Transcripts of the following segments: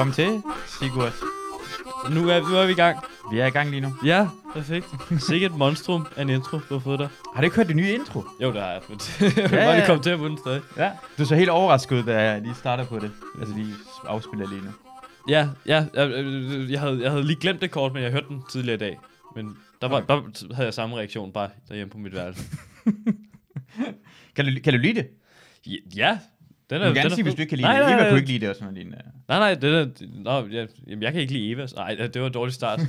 Velkommen til, Sigurd. Nu er, nu er vi i gang. Vi er i gang lige nu. Ja, perfekt. Sikkert monstrum af en intro, du har fået der. Har du ikke hørt det nye intro? Jo, det har jeg. Men jeg Ja, lige ja. komme til at bunde stadig. Ja. Du så helt overrasket ud, da jeg lige starter på det. Altså lige afspiller lige nu. Ja, ja. Jeg, jeg, jeg, havde, jeg havde lige glemt det kort, men jeg hørte den tidligere i dag. Men der, var, der havde jeg samme reaktion bare derhjemme på mit værelse. Kan du, kan du lide det? Ja, den Du er, må gerne den er sige, hvis du ikke kan lide nej, det. Nej, Eva nej, kunne ikke lide det og sådan lignende. Nej, nej, det er, nå, jeg, jamen, jeg kan ikke lide Evas. Nej, det var en dårlig start.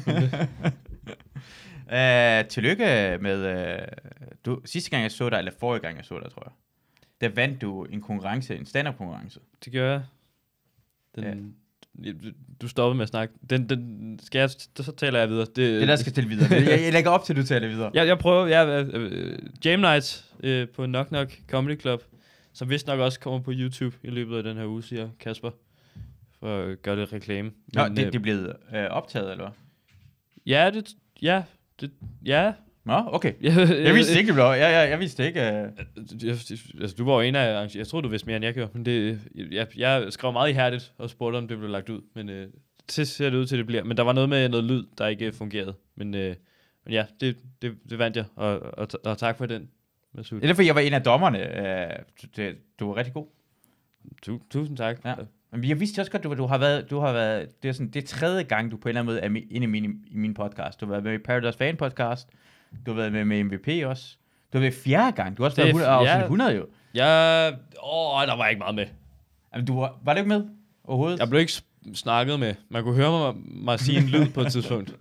Uh, tillykke med... Uh, du, sidste gang jeg så dig, eller forrige gang jeg så dig, tror jeg. Der vandt du en konkurrence, en stand-up konkurrence. det gør jeg. Den, ja. Du stoppede med at snakke. Den, den, skal jeg, så taler jeg videre. Det, Det er der, skal stille videre. Jeg, jeg lægger op til, at du tager det videre. Jeg, jeg prøver, øh, øh, Jam Night øh, på Knock Knock Comedy Club, som vist nok også kommer på YouTube i løbet af den her uge, siger Kasper, for at gøre lidt reklame. Nå, Men, det, øh, det er blevet øh, optaget, eller hvad? Ja, det, ja, det, ja. Nå, okay. Jeg, Jeg vidste ikke, det blev. Jeg, jeg, jeg vidste ikke. Uh... Jeg, altså, du var jo en af. Jeg tror du vidste mere, end jeg gjorde. Men det, jeg, jeg skrev meget ihærdigt og spurgte, om det blev lagt ud. Men øh, det ser det ud til, det bliver. Men der var noget med noget lyd, der ikke fungerede. Men, øh, men ja, det, det, det vandt jeg. Og, og, og tak for den, Masud. Det er derfor, jeg var en af dommerne. Uh, det, du var rigtig god. Tu, tusind tak. Ja. Men jeg vidste også godt, du, du har været, du har været, det er sådan, det er tredje gang, du på en eller anden måde er inde i min, i min podcast. Du har været med i Paradise Fan podcast. Du har været med med MVP også. Du har været fjerde gang. Du har også Det været er 100, afsnit fjerde- 100 jo. Jeg, åh, der var ikke meget med. Jamen, du var, var du ikke med overhovedet? Jeg blev ikke snakket med. Man kunne høre mig, mig sige en lyd på et tidspunkt.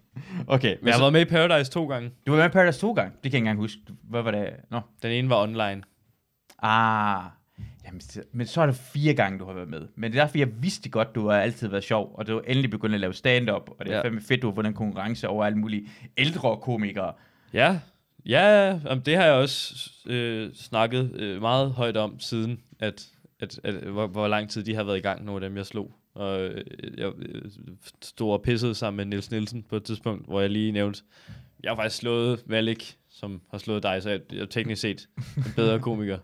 Okay, Men jeg har været med i Paradise to gange. du var med i Paradise to gange. Det kan jeg ikke engang huske. Hvad var det? Nå. Den ene var online. Ah, jamen, så- men så er det fire gange, du har været med. Men det er derfor, jeg vidste godt, du har altid været sjov, og du har endelig begyndt at lave stand-up, og det er Ja. fandme fedt, du har vundet en konkurrence over alle mulige ældre komikere. Ja, ja jamen, det har jeg også øh, snakket øh, meget højt om siden, at, at, at hvor, hvor lang tid de har været i gang, nogle af dem jeg slog. Og øh, jeg øh, stod og pissede sammen med Niels Nielsen på et tidspunkt, hvor jeg lige nævnte, jeg har faktisk slået Malik, som har slået dig, så jeg, jeg er teknisk set en bedre komiker.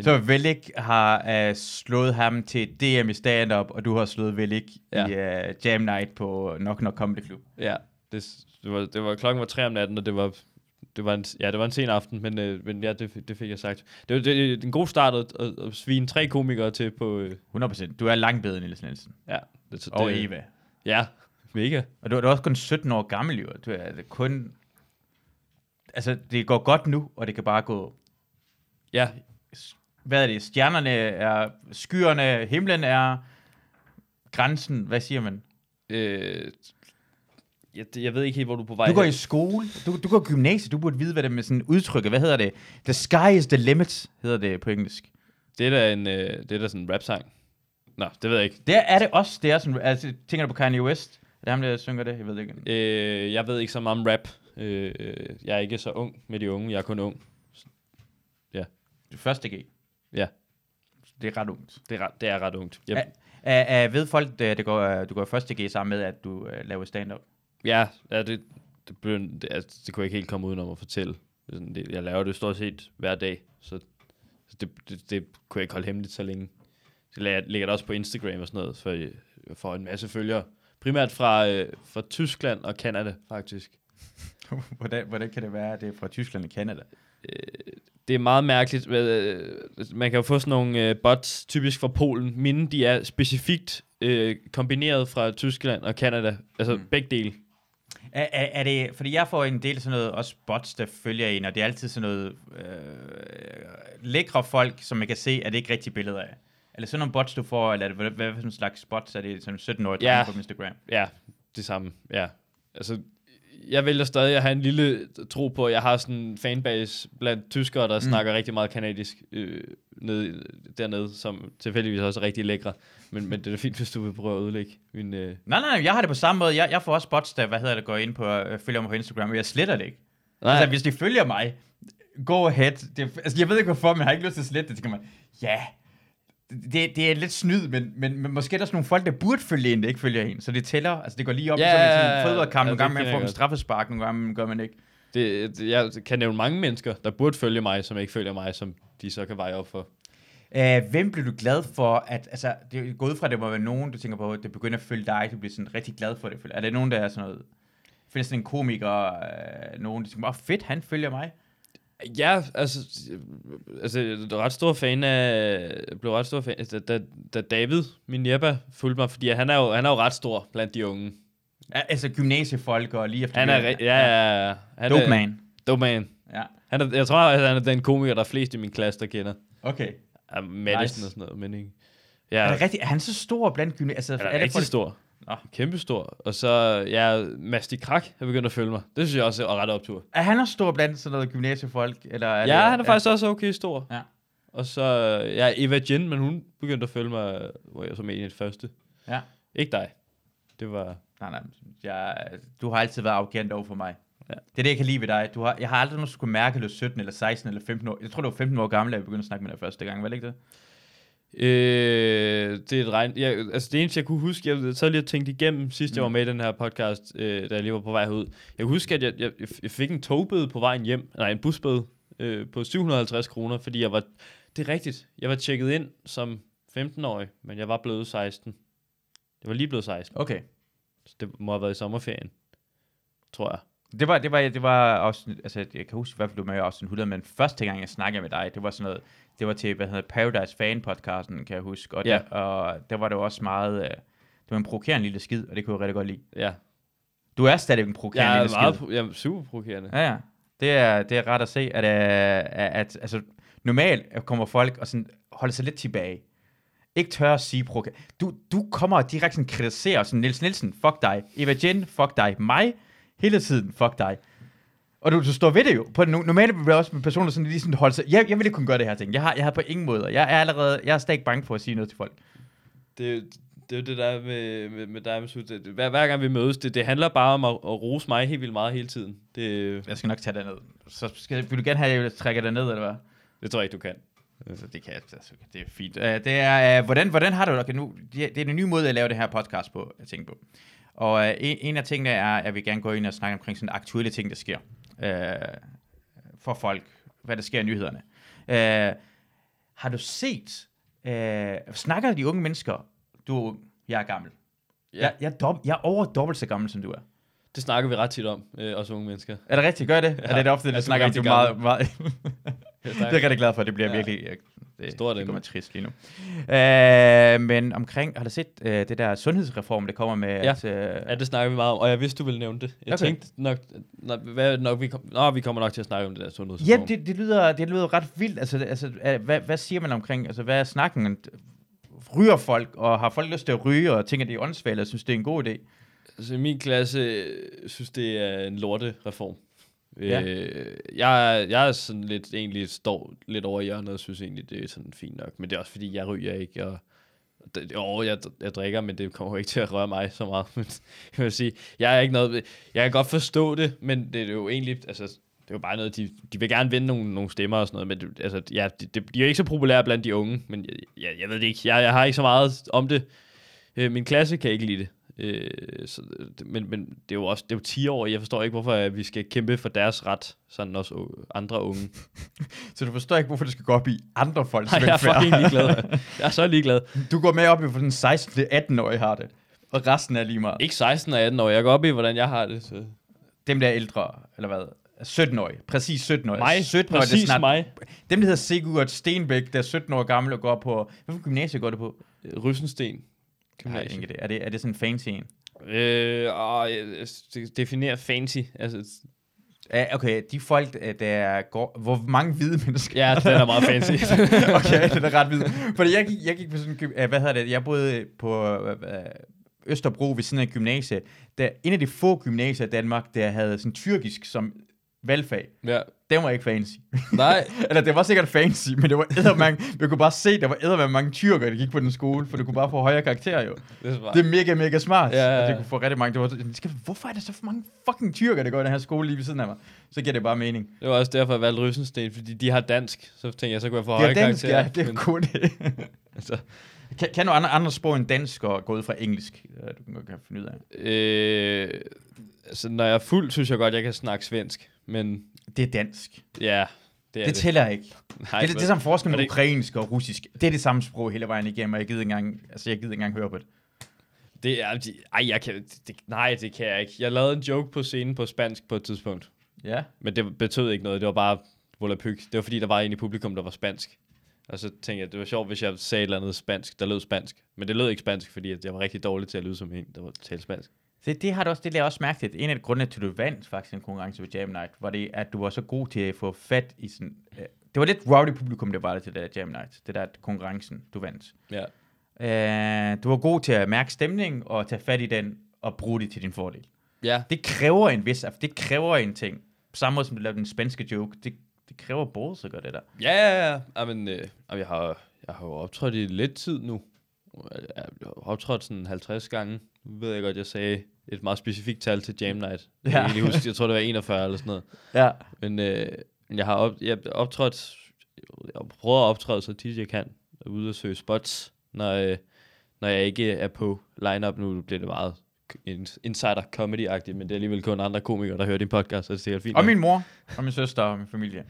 Så Velik har uh, slået ham til DM i stand-up, og du har slået Velik ja. i uh, Jam Night på Knock Knock Comedy Club. Ja, det, det, var, det var klokken var tre om natten, og det var, det var en, ja, det var en sen aften, men, øh, men ja, det, det fik jeg sagt. Det var det, det, en god start at, at, at svine tre komikere til på... Øh, 100%. Du er langt bedre end Niels Nielsen. ja, det, Og det, Eva. Ja, mega. Og du, du er også kun 17 år gammel, jo. Du er kun... Altså, det går godt nu, og det kan bare gå... Ja, Hvad er det? Stjernerne er... Skyerne, himlen er... Grænsen, hvad siger man? øh, jeg, det- jeg ved ikke helt, hvor du er på vej Du går hen. i skole, du, du går i gymnasiet, du burde vide, hvad det er med sådan udtryk. Hvad hedder det? The sky is the limit, hedder det på engelsk. Det er da, en, øh, det er da sådan en rap-sang. Nå, det ved jeg ikke. Det er det også. Det er sådan, altså, tænker du på Kanye West? Er det ham, der synger det? Jeg ved det ikke. Øh, jeg ved ikke så meget om rap. Øh, jeg er ikke så ung med de unge, jeg er kun ung. Det første G. Ja. Det er ret ungt. Det er ret, det er ret ungt. Ja. Er, er, ved folk, det går, øh, du går første G sammen med, at du uh, laver stand-up? Ja, ja det, det, blev, det, altså, det kunne jeg ikke helt komme udenom at fortælle. Det sådan, det, jeg laver det stort set hver dag, så så det, det, det kunne jeg ikke holde hemmeligt så længe. Lægger jeg lægger det også på Instagram og sådan noget, for jeg får en masse følgere. Primært fra, øh, fra Tyskland og Kanada, faktisk. hvordan, hvordan kan det være, at det er fra Tyskland og Canada? Det er meget mærkeligt. øh, Man kan jo få sådan nogle øh, bots, typisk fra Polen. Mine, de er specifikt øh, kombineret fra Tyskland og Kanada. Altså mm. begge dele. Er, er, er det, fordi jeg får en del sådan noget, også bots, der følger en, og det er altid sådan noget øh, lækre folk, som man kan se, at det ikke rigtige billeder af. Eller sådan nogle bots, du får, eller er det, hvad, hvad for en slags bots er det, sådan 17-årige Ja. drenge på Instagram? Ja, det samme. Ja. Altså, jeg vælger stadig at have en lille tro på, at jeg har sådan en fanbase blandt tyskere, der mm. snakker rigtig meget kanadisk øh, nede, dernede, som tilfældigvis også er rigtig lækre. Men, men det er fint, hvis du vil prøve at udlægge min... Øh... Nej, nej, jeg har det på samme måde. Jeg, jeg får også bots, der, hvad hedder det, går ind på, øh, følger mig på Instagram, og jeg sletter det ikke. Nej, Altså, hvis de følger mig, go ahead. Det, altså, jeg ved ikke hvorfor, men jeg har ikke lyst til at slette det. Så tænker man, ja, det, det er lidt snyd, men, men, men måske er der sådan nogle folk, der burde følge en, der ikke følger en. Så det tæller. Altså, det går lige op Ja, yeah, som en sådan fodboldkamp. ja, Nogle gange man får en straffespark, nogle gange gør man ikke. det, det, jeg kan nævne mange mennesker, der burde følge mig, som ikke følger mig, som de så kan veje op for. Uh, hvem blev du glad for, at, altså, det er gået fra, at det må være nogen, du tænker på, at det begynder at følge dig, du bliver sådan rigtig glad for det. Er det nogen, der er sådan noget, findes sådan en komiker, uh, nogen, der tænker, åh oh, fedt, han følger mig? Ja, altså, altså jeg er ret stor fan af, jeg blev ret stor fan, da, da, da David, min jæber, fulgte mig, fordi han er, jo, han er jo ret stor blandt de unge. Ja, altså gymnasiefolk og lige efter... Han er, ja, ja, ja. Han Dope er, man. Dope man. Ja, Han er, jeg tror, at han er den komiker, der er flest i min klasse, der kender. okay. Ja, Madison Nice. og sådan noget, men ikke. Ja. Er, det rigtig, er han så stor blandt gymnasier? Altså, han er, er det rigtig folk- stor. Nå. Kæmpe stor. Og så, ja, Masti Krak er begyndt at følge mig. Det synes jeg også er ret optur. Er han også stor blandt sådan noget gymnasiefolk? Eller er Ja, det, han er faktisk også okay stor. Ja. Og så, ja, Eva Jen, men hun begyndte at følge mig, hvor jeg som en af de første. Ja. Ikke dig. Det var... Nej, nej. Jeg, du har altid været arrogant over for mig. Ja. Det er det, jeg kan lide ved dig. Du har, jeg har aldrig nogen skulle mærke, at du er 17 eller 16 eller 15 år. Jeg tror, du var 15 år gammel, da jeg begyndte at snakke med dig første gang. Var det ikke det? Øh, det er et regn... Jeg, altså det eneste, jeg kunne huske, jeg så lige og tænkt igennem, sidst jeg var med i den her podcast, øh, da jeg lige var på vej herud. Jeg kunne huske, at jeg, jeg, jeg fik en togbøde på vejen hjem, nej, en busbøde, øh, på 750 kroner, fordi jeg var... Det er rigtigt. Jeg var tjekket ind som 15-årig, men jeg var blevet 16. Jeg var lige blevet 16. Okay. Så det må have været i sommerferien, tror jeg. Det var, det var, det var også, altså jeg kan huske, i hvert fald du med i Austin 100, men første gang jeg snakkede med dig, det var sådan noget, det var til, hvad hedder Paradise Fan podcasten, kan jeg huske, og, Ja. der, og der var det også meget, øh, det var en provokerende lille skid, og det kunne jeg rigtig godt lide. Ja. Du er stadig en provokerende Jeg er, lille meget, skid. jeg er super provokerende. Ja, ja. Det er, det er ret at se, at, at, at altså, normalt kommer folk og sådan holder sig lidt tilbage. Ikke tør at sige provoka- Du, du kommer og direkte sådan kritiserer sådan, Niels Nielsen, fuck dig. Eva Jen, fuck dig. Mig, hele tiden, fuck dig. Og du, du står ved det jo. På no- normalt vil også med personer sådan lige sådan holde sig. Jeg, jeg vil ikke kunne gøre det her ting. Jeg har, jeg har på ingen måde. Jeg er allerede, jeg er stadig bange for at sige noget til folk. Det, det er jo det der med, med, med dig. Det, hver, hver gang vi mødes, det, det handler bare om at, at rose mig helt vildt meget hele tiden. Det, Jeg skal nok tage det ned. Så skal, vil du gerne have, at jeg trækker det ned, eller hvad? det tror jeg ikke, du kan. Så det kan jeg, altså, det er fint. Uh, det er, uh, hvordan, hvordan har du det? Nu, det er det er en ny måde at lave det her podcast på, jeg tænker på. Og uh, en, en af tingene er, at vi gerne går ind og snakke omkring sådan aktuelle ting, der sker uh, for folk, hvad der sker i nyhederne. Uh, har du set, uh, snakker de unge mennesker, du er jeg er gammel. Ja. Jeg, jeg, er dob- jeg er over dobbelt så gammel, som du er. Det snakker vi ret tit om, øh, os unge mennesker. Er det rigtigt? Gør det? Ja. Er det, det ofte, er det snakker om, rigtig meget, meget Jeg det er jeg rigtig glad for, det bliver Ja. ja. virkelig... Det, Stort det går mig trist lige nu. Øh, men omkring, har du set øh, det der sundhedsreform, der kommer med, Ja. at... Øh, Ja, det snakker vi meget om, og jeg vidste, du ville nævne det. Jeg Okay. tænkte nok, nok, hvad, nok vi, kom, nå, vi kommer nok til at snakke om det der ja, sundhedsreform. det, det, lyder, det lyder ret vildt. Altså, det- altså, hvad, hvad siger man omkring, altså hvad er snakken? Ryger folk, og har folk lyst til at ryge, og tænker, det er åndssvagt, eller synes, det er en god idé? Altså, min klasse synes, det er en lortereform. Ja. Øh, jeg, jeg er sådan lidt, egentlig står lidt over i hjørnet, og synes egentlig, det er sådan fint nok. Men det er også fordi, jeg ryger ikke, og det, jo, jeg, jeg drikker, men det kommer jo ikke til at røre mig så meget. Men jeg vil sige, jeg er ikke noget, jeg kan godt forstå det, men det er jo egentlig, altså, det er jo bare noget, de, de vil gerne vinde nogle, nogle stemmer og sådan noget, men det, altså, ja, de, de, de er ikke så populære blandt de unge, men jeg, jeg, jeg ved det ikke, jeg, jeg har ikke så meget om det. Øh, min klasse kan ikke lide det. Øh, så, det- men, men det er jo også det er jo 10 år, jeg forstår ikke, hvorfor øh, vi skal kæmpe for deres ret, sådan også øh, andre unge. Så du forstår ikke, hvorfor du skal gå op i andre folks Nej, jeg er velfærd. fucking ligeglad. Jeg er så ligeglad. Du går med op i, hvordan 16-18-årige har det. Og resten er lige meget. Ikke 16 og 18 år, jeg går op i, hvordan jeg har det. Så. Dem, der er ældre, eller hvad? 17-årige. Præcis 17-årige. Mig, 17 præcis mig. Dem, der hedder Sigurd Stenbæk, der er 17 år gammel og går på... Hvilken gymnasie går du på? Rysensten. Jeg har ingen idé. Er det, er det sådan en fancy en? Øh, og, øh, det definerer fancy. Altså, Ja, okay, de folk, øh, der går... Hvor mange hvide mennesker... ja, den er meget fancy. okay, det er ret vildt. Fordi jeg gik, jeg gik på sådan en... øh, Hvad hedder det? Jeg boede på øh, øh, Østerbro ved siden af et gymnasie. Der, en af de få gymnasier i Danmark, der havde sådan tyrkisk som valgfag. ja. Den var ikke fancy. Nej, Eller det var sikkert fancy, men det var eddermange, vi kunne bare se, der var eddermange mange tyrker, der gik på den skole, for du kunne bare få højere karakterer jo. det er smart. Det er mega, mega smart, Ja, ja, ja, at det kunne få rigtig mange. Det var, skal, hvorfor er der så mange fucking tyrker, der går i den her skole lige ved siden af mig? Så giver det bare mening. Det var også derfor, jeg valgte Rysensten, fordi de har dansk. Så tænkte jeg, så kunne jeg få Det høje er dansk, karakterer. ja, det er men- kun det. altså, kan, kan du andre, andre sprog end dansk og gå ud fra engelsk? Du kan, kan finde ud af. øh, altså, når jeg er fuld, synes jeg godt, jeg kan snakke svensk. Men Det er dansk. ja, Det, er Det tæller ikke. Nej, det, er det, det er som forskel det- ukrainsk og russisk. Det er det samme sprog hele vejen igennem, og jeg gider ikke engang, altså jeg gider ikke engang høre på det. Det er, ej, jeg kan, det, nej, det kan jeg ikke. Jeg lavede en joke på scenen på spansk på et tidspunkt. Ja. Men det betød ikke noget. Det var bare volapyk. Det var fordi, der var en i publikum, der var spansk. Og så tænkte jeg, det var sjovt, hvis jeg sagde et eller andet spansk, der lød spansk. Men det lød ikke spansk, fordi at jeg var rigtig dårlig til at lyde som en, der var talt spansk. Det, det har du også, det lader også mærke til. En af grundene til, at du vandt faktisk en konkurrence ved Jam Night, var det, at du var så god til at få fat i sådan... Øh, det var lidt rowdy publikum, det var det til det der Jam Night. Det der konkurrencen, du vandt. Ja. Øh, du var god til at mærke stemningen og tage fat i den og bruge det til din fordel. Ja. Det kræver en vis... Det kræver en ting. På samme måde som du lavede den spanske joke. Det, det kræver både så godt det der. Ja, ja, ja. Jamen, øh, jeg, har, jeg har jo optrådt i lidt tid nu. Jeg optrådt sådan 50 gange. Nu ved jeg godt, jeg sagde et meget specifikt tal til Jam Night. Jeg, Ja. kan egentlig huske, jeg tror, det var 41 eller sådan noget. Ja. Men øh, jeg har op, jeg optrådt, jeg prøver at optræde så tit jeg kan, ude og søge spots, når, øh, når jeg ikke er på line-up nu, bliver det meget ins- insider comedy-agtigt, men det er alligevel kun andre komikere, der hører din podcast, så det er sikkert fint. Og nok. min mor, og min søster og min familie.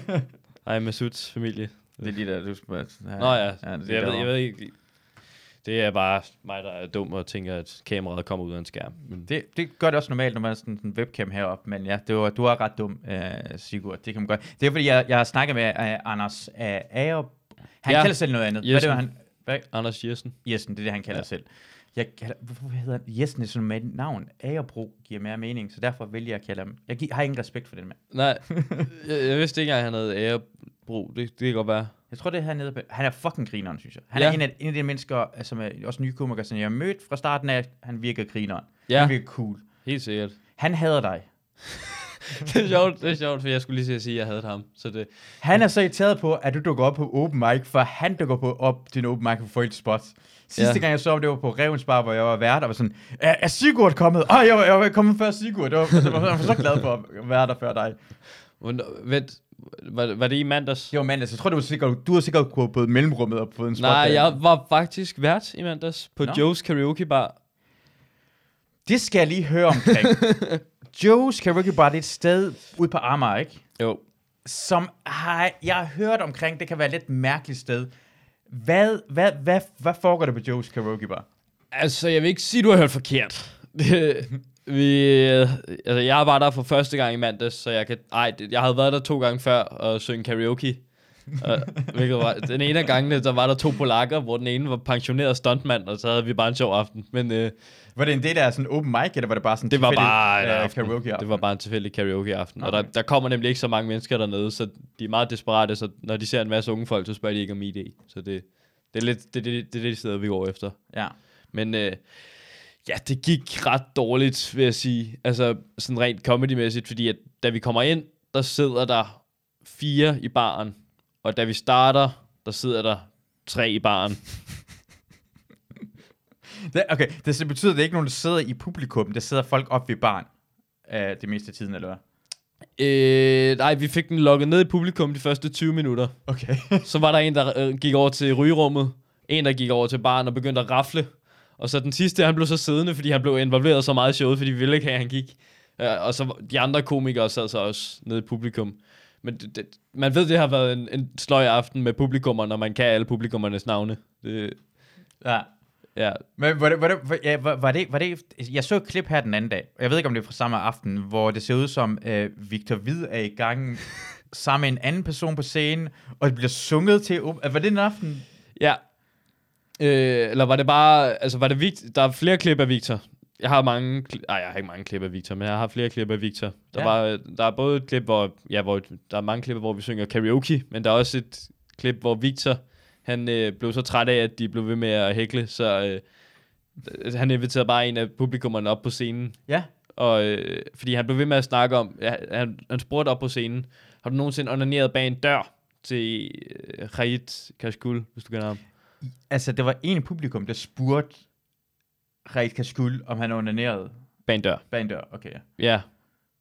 Hej, Masuds familie. Det er lige der, du skal... Ja, Nå ja, ja det det, jeg, ved, jeg ved ikke, det er bare mig, der er dum og tænker, at kameraet kommer ud af en skærm. Men Det, det gør det også normalt, når man har sådan en webcam heroppe, men ja, det var, du er ret dum, uh, Sigurd. Det kan man godt. Det er fordi, jeg, jeg har snakket med uh, Anders uh, Ager. Han Ja. kalder sig selv noget andet. Hvad er det, Jessen. han? Hvad? Anders Jessen. Jessen, det er det, han kalder Ja. selv. Jeg kalder, hvorfor hedder han? Jessen er sådan et navn. Agerbro giver mere mening, så derfor vælger jeg at kalde ham. Jeg gi- har ingen respekt for den mand. Nej, jeg, jeg vidste ikke engang, at han havde ærebro. Det, det kan godt være. Jeg tror, det er hernede. på- Han er fucking grineren, synes jeg. Han Ja. er en af, en af de mennesker, øh, som er også nye komikere, som jeg har mødt fra starten af. Han virker grineren. Ja, Han virker cool. helt sikkert. Han hader dig. det er sjovt, det er sjovt, for jeg skulle lige til at sige, at jeg havde ham. Så det, Han er så irriteret på, at du dukker op på open mic, for han dukker på op til en open mic for Foil Spot. Sidste Ja. gang jeg så ham, det var på Revens Bar, hvor jeg var vært, og var sådan, er, er Sigurd kommet? Åh, oh, jeg, var- jeg var kommet før Sigurd. Det var, jeg var så glad for at være der før dig. Hvornår- vent, var, var det i mandags? Det var mandag, så jeg tror, du var sikkert, du har sikkert gået på mellemrummet og fået en spot. Nej, der. jeg var faktisk vært i mandags på Nå. Joe's Karaoke Bar. Det skal jeg lige høre omkring. Joe's Karaoke Bar, det er et sted ude på Amager, ikke? Jo. Som har, jeg har hørt omkring, det kan være et lidt mærkeligt sted. Hvad, hvad, hvad, hvad foregår der på Joe's Karaoke Bar? Altså, jeg vil ikke sige, du har hørt forkert. Vi, øh, altså, jeg var der for første gang i mandags, så jeg kan... Ej, det- jeg havde været der to gange før og synge karaoke. og, hvilket var, den ene af gangene, der var der to polakker, hvor den ene var pensioneret stuntmand, og så havde vi bare en sjov aften. Men øh, Var det en del af sådan open mic, eller var det bare sådan det var bare en øh, aften. karaoke Det var bare en tilfældig karaoke aften. Og der, Okay. der kommer nemlig ikke så mange mennesker dernede, så de er meget desperate, så når de ser en masse unge folk, så spørger de ikke om ID. Så det, det er lidt det, det, det, er det sted, vi går efter. Ja. Men øh, ja, det gik ret dårligt, vil jeg sige. Altså sådan rent comedymæssigt, fordi at, da vi kommer ind, der sidder der fire i baren. Og da vi starter, der sidder der tre i baren. Det, okay, det så betyder, at det er ikke nogen, der sidder i publikum. Der sidder folk op ved barn øh, det meste af tiden, eller hvad? Øh, nej, vi fik den lukket ned i publikum de første 20 minutter. Okay. Så var der en, der øh, gik over til rygerummet. En, der gik over til baren og begyndte at rafle. Og så den sidste, han blev så siddende, fordi han blev involveret så meget i showet, fordi vi ville ikke have, han gik. Øh, og så de andre komikere sad så også nede i publikum. Men det, det, man ved, det har været en, en sløj aften med publikummer, når man kan alle publikummernes navne. Det, ja. ja, Men var det, var, det, var, ja, var, var, det, var det... Jeg så et klip her den anden dag, og jeg ved ikke, om det er fra samme aften, hvor det ser ud som, øh, Victor Hvid er i gang sammen med en anden person på scenen, og det bliver sunget til... Var det en aften? Ja. Øh, eller var det bare... Altså, var det Victor? Der er flere klip af Victor. Jeg har mange... Kli- Ej, jeg har ikke mange klip af Victor, men jeg har flere klip af Victor. Der, Ja. var, der er både et klip, hvor... Ja, hvor der er mange klip, hvor vi synger karaoke, men der er også et klip, hvor Victor... Han øh, blev så træt af, at de blev ved med at hækle, så... Øh, han inviterede bare en af publikummerne op på scenen, Ja. og, øh, fordi han blev ved med at snakke om, ja, han, han spurgte op på scenen, har du nogensinde onaneret bag en dør til øh, Khalid Kashkul, hvis du kender ham? Altså, der var en publikum, der spurgte Rait Kashkul, om han onanerede Bag en dør. bag en dør. Okay, ja.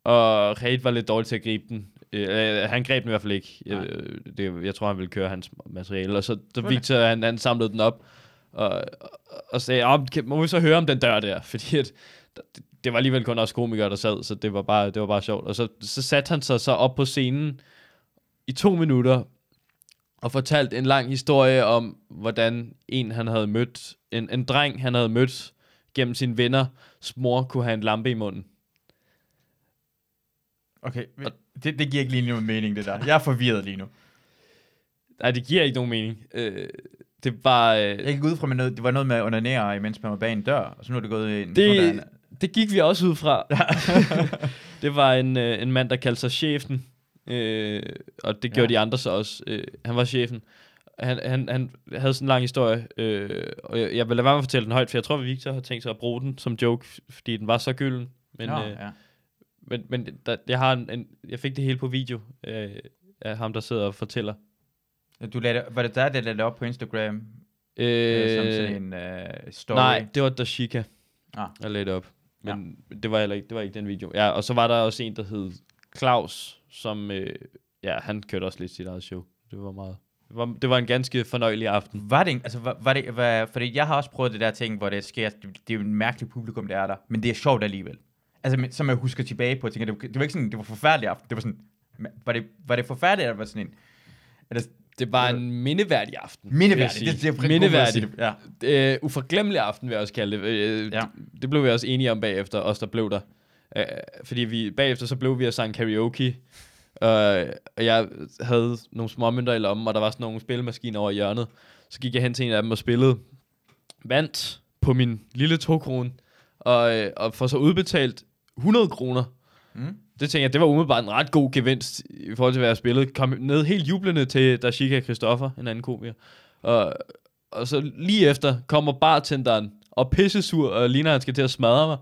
Og Khalid var lidt dårlig til at gribe den. Øh, han greb den i hvert fald ikke. Jeg, øh, det, jeg tror, han ville køre hans materiale. Og så, så Okay. Victor, han, han samlede den op og, og, og sagde, om, kan, må vi så høre om den dør der? Fordi at, det, det var alligevel kun os komikere, der sad, så det var bare, det var bare sjovt. Og så, så satte han sig så op på scenen, i to minutter og fortalt en lang historie om, hvordan en, han havde mødt, en, en dreng, han havde mødt gennem sine venner, mor kunne have en lampe i munden. Okay, det, det giver ikke lige nogen mening, det der. Jeg er forvirret lige nu. Nej, det giver ikke nogen mening. Øh, det var... Øh, Jeg gik ud fra, at det var noget med at onanere, imens man var bag en dør, og så nu er det gået ind. det, det gik vi også ud fra. det var en, øh, en mand, der kaldte sig chefen, øh, og det gjorde Ja. de andre så også. Øh, han var chefen. Han, han, han havde sådan en lang historie, øh, og jeg, jeg vil lade være med at fortælle den højt, for jeg tror, at Victor har tænkt sig at bruge den som joke, fordi den var så gylden. Men, Nå, øh, ja. men, men der, jeg, har en, en, jeg fik det hele på video øh, af ham, der sidder og fortæller. Du lagde, var det der, der lagde det op på Instagram? Øh, som Øh, sådan en uh, story? nej, det var Dashika, Ah. jeg lagde det op. Men det var ikke, det var ikke den video. Ja, og så var der også en, der hed Claus, som, øh, ja, han kørte også lidt sit eget show. Det var meget, det var, det var en ganske fornøjelig aften. Var det, altså, var, var det, var, fordi jeg har også prøvet det der ting, hvor det sker, det, det er jo en mærkelig publikum, der er der, men det er sjovt alligevel. Altså, men- som jeg husker tilbage på, jeg tænker, det, var- det var ikke sådan, det var forfærdelig aften, det var sådan, var det, var det forfærdeligt, eller var sådan en, eller, Det var en mindeværdig aften. sige. det, det er mindeværdig. Ja. Øh, uforglemmelig aften, vil jeg også kalde det. Øh, Ja. det. Det blev vi også enige om bagefter, os der blev der. Øh, fordi vi, bagefter så blev vi og sang karaoke. Øh, og jeg havde nogle småmønter i lommen, og der var sådan nogle spillemaskiner over i hjørnet. Så gik jeg hen til en af dem og spillede. Vandt på min lille to krone. Og, øh, og får så udbetalt 100 kroner. Mm. Det tænker jeg, det var umiddelbart en ret god gevinst i forhold til, hvad jeg spillede. Kom ned helt jublende til Dashika Christoffer, en anden komiker. Og, og så lige efter kommer bartenderen og pissesur og ligner, han skal til at smadre mig.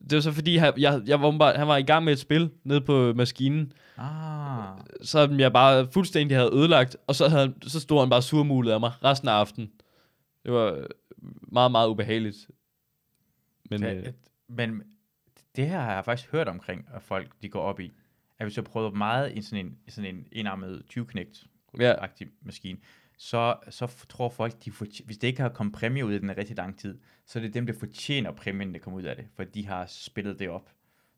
Det var så fordi, jeg, jeg, jeg var, han var i gang med et spil nede på maskinen, Ah. så jeg bare fuldstændig havde ødelagt, og så, havde, han- så stod han bare surmulet af mig resten af aftenen. Det var meget, meget ubehageligt. Men, Men, øh, det, men det her har jeg faktisk hørt omkring, at folk de går op i. At hvis jeg prøver meget i sådan en, i sådan en enarmet 20-knægt Ja. maskine, så, så tror folk, de fortj- hvis det ikke har kommet præmie ud af den i rigtig lang tid, så er det dem, der fortjener præmien, der kommer ud af det, for de har spillet det op.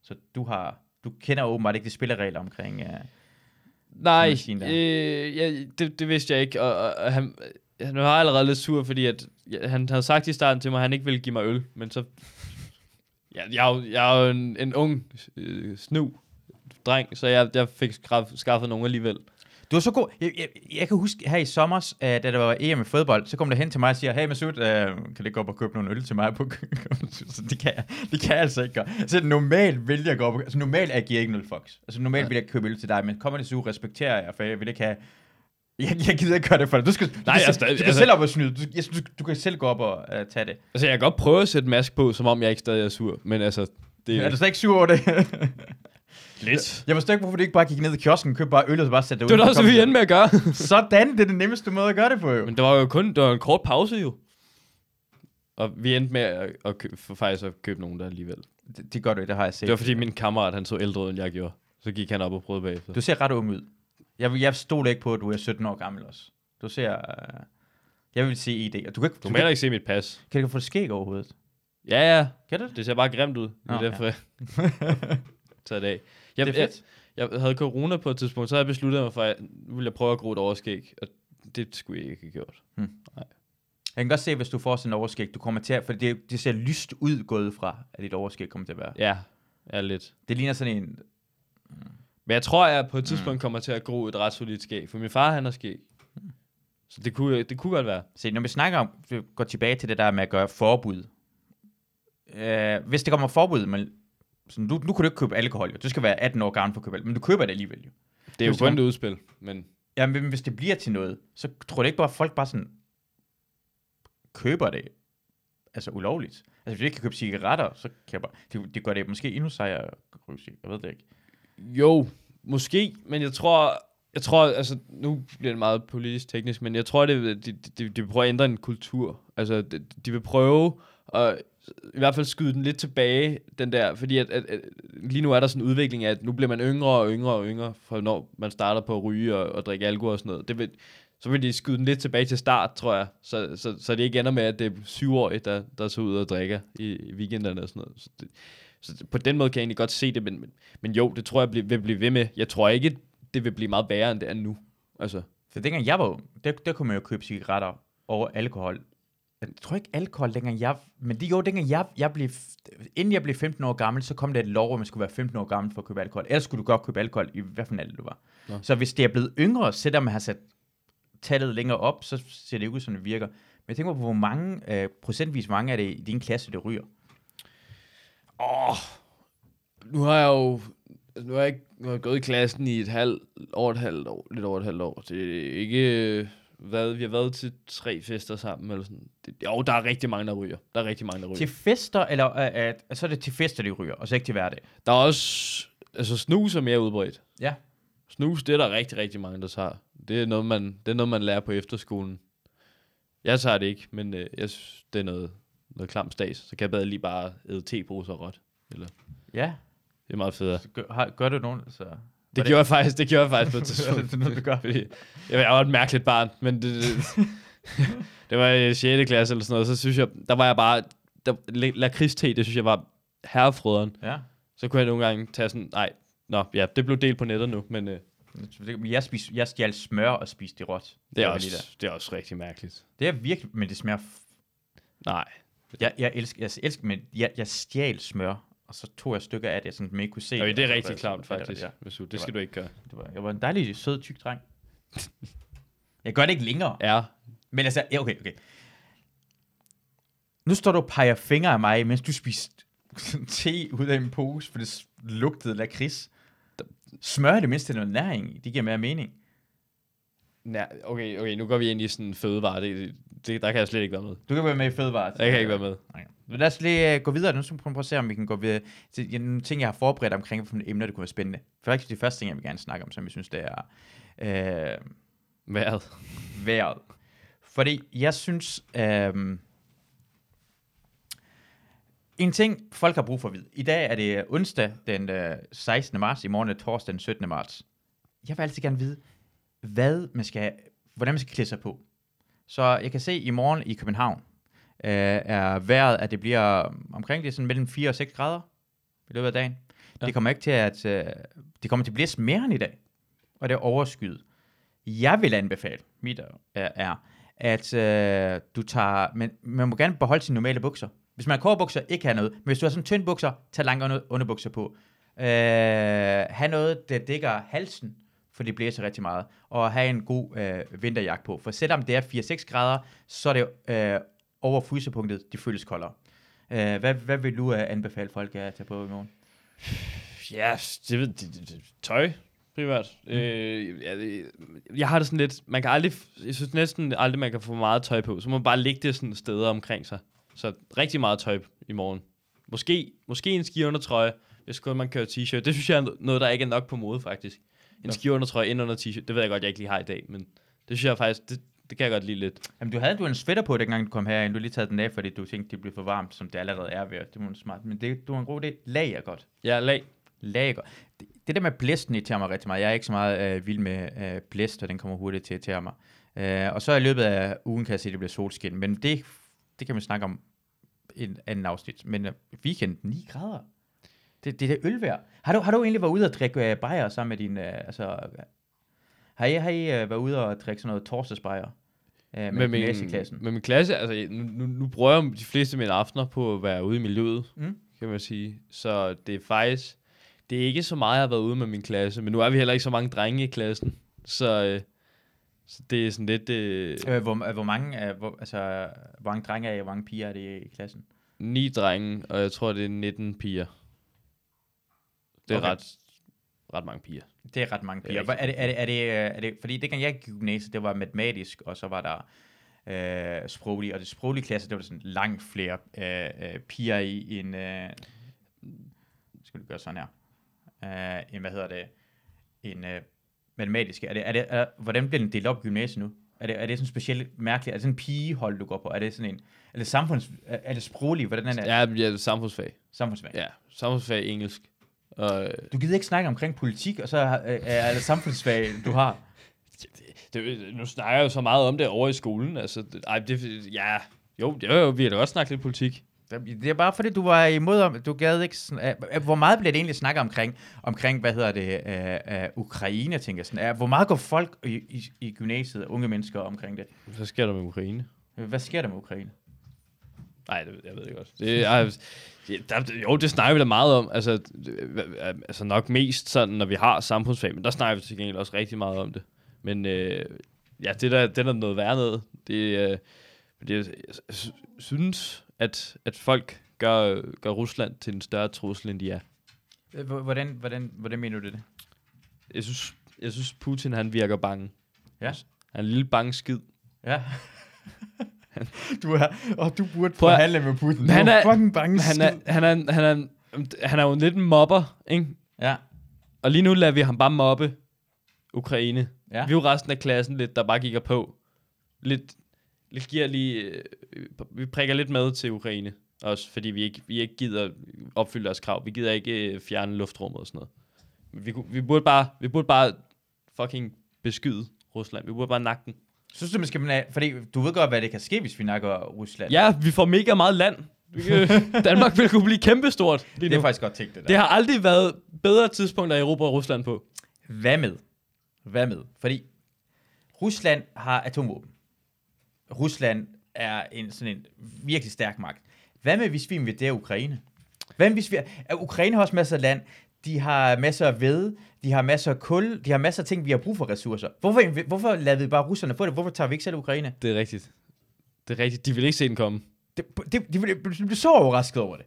Så du har, du kender åbenbart ikke de spilleregler omkring, uh, Nej, øh, ja, det, det vidste jeg ikke, og, og, og han, han var allerede lidt sur, fordi at, ja, han havde sagt i starten til mig, at han ikke ville give mig øl, men så... Ja, jeg, er jo- jeg er jo en, en ung øh, snu dreng, så jeg, jeg fik skaff, skaffet nogen alligevel. Du er så god. Jeg, jeg, jeg kan huske her i sommer, uh, da der var EM i fodbold, så kom der hen til mig og siger, hey Masud, uh, kan du gå op og købe nogle øl til mig på Så det kan, jeg, det kan jeg altså ikke gøre. Så normalt vil jeg gå op og, altså normalt agerer jeg ikke nul fox. Altså normalt Nej. vil jeg købe øl til dig, men kommer det så respekterer jeg, for jeg vil ikke have jeg, jeg gider ikke gøre det for dig. Du skal, du Nej, kan, jeg selv- stadig- du kan altså- selv op og snyde. Du, jeg, du, du kan selv gå op og uh, tage det. Altså, jeg kan godt prøve at sætte mask på, som om jeg ikke stadig er sur, men altså... Det Er du slet ikke sur over det? lidt. jeg forstår ikke, hvorfor du ikke bare gik ned i kiosken, købte bare øl og så bare sætte det Det var ud. da også, vi endte med at gøre. Sådan, det er den nemmeste måde at gøre det på, jo. men det var jo kun det var en kort pause, jo. Og vi endte med at, at købe, for faktisk at købe nogen der alligevel. Det, det gør du ikke, det har jeg set. Det var fordi min kammerat, han så ældre ud, end jeg gjorde. Så gik han op og prøvede bagefter. Du ser ret ung ud. Jeg, jeg stoler ikke på, at du er 17 år gammel også. Du ser... Uh, jeg vil se ID. Og du kan ikke, Du du må ikke se mit pas. kan du få skæg over hovedet? Ja, ja. Kan du det? Det ser bare grimt ud. Det er Nå, derfor, jeg tager det af. Jeg, det er fedt. Jeg, jeg havde corona på et tidspunkt, så havde jeg besluttet mig for, at nu ville jeg prøve at gro et overskæg. Og det skulle jeg ikke have gjort. Jeg kan godt se, hvis du får sådan en overskæg, du kommer til at... For det, det ser lyst ud gået fra, at dit overskæg kommer til at være. Ja, ja lidt. Det ligner sådan en... Men jeg tror, jeg på et tidspunkt kommer til at gro et ret solidt skæg. For min far, han har skæg. Så det kunne, det kunne godt være. Se, når vi snakker om... Vi går tilbage til det der med at gøre forbud. Uh, hvis det kommer forbud, men... Sådan, du, nu kan du ikke købe alkohol, jo. Du skal være 18 år gammel for at købe alkohol, men du køber det alligevel, jo. Det er jo kun et udspil, men... Ja, men hvis det bliver til noget, så tror jeg ikke bare, at folk bare sådan køber det altså ulovligt. Altså, hvis jeg ikke kan købe cigaretter, så kan jeg bare... Det, det gør det måske endnu sejere at ryge cig- Jeg ved det ikke. Jo, måske, men jeg tror, jeg tror, altså, nu bliver det meget politisk teknisk, men jeg tror, det, de, de, de vil prøve at ændre en kultur. Altså, de, de vil prøve at i hvert fald skyde den lidt tilbage, den der, fordi at, at, at lige nu er der sådan en udvikling af, at nu bliver man yngre og yngre og yngre, for når man starter på at ryge og, og drikke alkohol og sådan noget. Det vil, så vil de skyde den lidt tilbage til start, tror jeg, så, så, så det ikke ender med, at det er syvårige, der, der så ud og drikker i, i weekenderne og sådan noget. Så, det, så på den måde kan jeg egentlig godt se det, men, men, men jo, det tror jeg bliver, vil blive ved med. Jeg tror ikke, det vil blive meget værre, end det er nu. Altså, For dengang jeg var ung, der, der kunne man jo købe cigaretter over alkohol. Jeg tror ikke alkohol, dengang jeg... Men det jo, dengang jeg, jeg blev... Inden jeg blev 15 år gammel, så kom der et lov, hvor man skulle være 15 år gammel for at købe alkohol. Ellers skulle du godt købe alkohol, i hvad for en alder du var. Nå. Så hvis det er blevet yngre, selvom man har sat tallet længere op, så ser det ikke ud, som det virker. Men jeg tænker på, hvor mange, øh, procentvis mange er det i din klasse, der ryger? åh, nu har jeg jo nu har jeg, ikke, nu har jeg gået i klassen i et halvt, over et halvt år, lidt over et halvt år. Det er ikke, hvad, vi har været til tre fester sammen, eller sådan. Det, jo, der er rigtig mange, der ryger. Der er rigtig mange, der ryger. Til fester, eller øh, øh, så er det til fester, de ryger, og så ikke til hverdag? Der er også, altså snus er mere udbredt. Ja. Snus, det er der rigtig, rigtig mange, der tager. Det er noget, man, det er noget, man lærer på efterskolen. Jeg tager det ikke, men øh, jeg synes, det er noget, noget klam stas. Så kan jeg bedre lige bare æde teposer råt. Eller, Ja. det er meget federe. Gør, har, gør du nogen? Så, Det gjorde jeg faktisk, det gjorde jeg faktisk på et tidspunkt. det er noget, du gør. Fordi jeg var et mærkeligt barn, men det, det, det var i 6. klasse eller sådan noget, så synes jeg, der var jeg bare, der, lakridste, det synes jeg var herrefrøderen. Ja. Så kunne jeg nogle gange tage sådan, nej, nå, ja, det blev delt på nettet nu, men øh, Jeg, spis, jeg stjal smør og spiste det råt. det, er var lige også, det er også rigtig mærkeligt. der. Det er virkelig, men det smager... F- Nej, jeg, jeg, elsker, jeg elsker, men jeg, jeg stjal smør, og så tog jeg stykker af det, så man ikke kunne se okay, det er og så rigtig klamt sådan, faktisk, Ja, hvis du, det skal du ikke gøre. det var, jeg var en dejlig, sød, tyk dreng. Jeg gør det ikke længere. Ja, Men altså, ja, okay, okay. Nu står du og peger fingre af mig, mens du spiste te ud af en pose, for det lugtede lakrids. Smør er det mindste noget næring. Det giver mere mening. Nej, okay, okay, nu går vi ind i sådan en fødevare, det, det, der kan jeg slet ikke være med. Du kan være med i fødevare. Jeg kan ikke være med. Okay. Men lad os lige uh, gå videre. Nu skal vi prøve at se, om vi kan gå videre til nogle ting, jeg har forberedt omkring, hvilke emner, det kunne være spændende. For det er de første ting, jeg vil gerne snakke om, som jeg synes, det er øh, Vejret. vejret. Fordi jeg synes, øh, en ting, folk har brug for at vide. I dag er det onsdag den øh, 16. marts, i morgen er det torsdag den 17. marts. Jeg vil altid gerne vide, hvad man skal, hvordan man skal klæde sig på. Så jeg kan se i morgen i København, øh, er vejret, at det bliver omkring det sådan mellem 4 og 6 grader i løbet af dagen. Ja. Det kommer ikke til at, øh, det kommer til at blæse mere end i dag, og det er overskyet. Jeg vil anbefale, mit er, er at øh, du tager, men man må gerne beholde sine normale bukser. Hvis man har korbukser, ikke have noget. Men hvis du har sådan tynd bukser, tag lange under, underbukser på. Øh, have noget, der dækker halsen, for det blæser rigtig meget. Og have en god øh, vinterjakke på. For selvom det er 4-6 grader, så er det øh, over frysepunktet, det føles koldere. Øh, hvad, hvad vil du øh, anbefale folk at tage på i morgen? Ja, det, ved- det, det, det tøj, primært. Mm. Øh, det, jeg har det sådan lidt, man kan aldrig, jeg synes næsten aldrig, man kan få meget tøj på, så må man bare lægge det sådan steder omkring sig. Så rigtig meget tøj i morgen. Måske, måske en skiundertrøje, hvis kun man kører t-shirt. Det synes jeg er noget, der ikke er nok på mode, faktisk. En skiundertrøje ind under t-shirt, det ved jeg godt, jeg ikke lige har i dag, men det synes jeg faktisk, det, det kan jeg godt lide lidt. Jamen, du havde du en sweater på, dengang du kom herind. Du har lige taget den af, fordi du tænkte, det blev for varmt, som det allerede er ved. Det var smart. Men det, du har en god idé. Lag er godt. Ja, lag. Lag er godt. Det, det der med blæsten irriterer mig rigtig meget. Jeg er ikke så meget øh, vild med øh, blæst, og den kommer hurtigt til at irritere mig. Øh, og så i løbet af ugen kan jeg se, at det bliver solskin. Men det, det kan man snakke om i en anden afsnit. Men øh, weekend, 9 grader. Det, det er det ølvejr. Har du, har du egentlig været ude og drikke øh, bajer sammen med din... Øh, altså, øh, har I, har I øh, været ude og drikke sådan noget torsdagsbajer? Øh, med, Med med min, med min klasse, altså nu, nu, nu bruger jeg de fleste af mine aftener på at være ude i miljøet, Mm. kan man sige. Så det er faktisk, det er ikke så meget, jeg har været ude med min klasse, men nu er vi heller ikke så mange drenge i klassen, så, øh, så det er sådan lidt øh, Øh, hvor, øh, hvor, mange, er, hvor, altså, hvor mange drenge er I, og hvor mange piger er det i klassen? ni drenge, og jeg tror, det er 19 piger. Det er okay. ret, ret mange piger. Det er ret mange Det er piger. Hvor- Er det, er det, er det, er det, fordi det kan jeg gik gymnasiet, det var matematisk, og så var der øh, sproglig, og det sproglige klasse, det var sådan langt flere øh, øh, piger i en, øh, skal vi gøre sådan her, øh, en, hvad hedder det, en øh, matematisk. Er det, er det, er, hvordan bliver den delt op i gymnasiet nu? Er det, er det sådan specielt mærkeligt? Er det sådan en pigehold, du går på? Er det sådan en, er det samfunds, er, er det sprogligt? Hvordan er det? Ja, ja samfundsfag. Samfundsfag. Ja, samfundsfag engelsk. Og, Du gider ikke snakke omkring politik, og så er, er det samfundsfag, du har. det, nu snakker jeg jo så meget om det over i skolen. Altså, det, ej, det, ja, jo, jo, jo, vi har da også snakket lidt politik. Det er bare fordi, du var imod, om du gad ikke... Uh, hvor meget bliver det egentlig snakket omkring, omkring hvad hedder det, uh, uh, Ukraine, tænker jeg sådan. Uh, hvor meget går folk i, i, i gymnasiet, unge mennesker, omkring det? Hvad sker der med Ukraine? Hvad sker der med Ukraine? Nej, det, jeg ved det godt. Det, er, der, jo, det snakker vi da meget om. Altså, altså nok mest sådan, når vi har samfundsfag, men der snakker vi til gengæld også rigtig meget om det. Men øh, ja, det der, det er der noget værd noget. Det, øh, det, jeg synes, at, at folk gør, gør Rusland til en større trussel, end de er. Hvordan, hvordan, hvordan mener du det? Jeg synes, jeg synes Putin han virker bange. Ja. Han er en lille bange skid. Ja. du er, og du burde Prøv forhandle med Putin. Han er, fucking bange han er, han, er, han, er, han er jo lidt en mobber, ikke? Ja. Og lige nu lader vi ham bare mobbe Ukraine. Ja. Vi er jo resten af klassen lidt, der bare kigger på. Lidt, lidt giver lige, øh, vi prikker lidt med til Ukraine. Også fordi vi ikke, vi ikke gider opfylde deres krav. Vi gider ikke øh, fjerne luftrummet og sådan noget. Vi, vi, burde bare, vi burde bare fucking beskyde Rusland. Vi burde bare nakke den. Synes du, man skal... Fordi du ved godt, hvad det kan ske, hvis vi nakker Rusland. Ja, vi får mega meget land. Danmark vil kunne blive kæmpestort. Det er faktisk godt tænkt, det der. Det har aldrig været bedre tidspunkter i Europa og Rusland på. Hvad med? Hvad med? Fordi Rusland har atomvåben. Rusland er en sådan en virkelig stærk magt. Hvad med, hvis vi invaderer Ukraine? Hvad med, hvis vi... Ukraine har også masser af land. De har masser af ved, de har masser af kul, de har masser af ting, vi har brug for ressourcer. Hvorfor, hvorfor lader vi bare russerne få det? Hvorfor tager vi ikke selv Ukraine? Det er rigtigt. Det er rigtigt. De vil ikke se den komme. Det, det, de, de, de bliver så overrasket over det.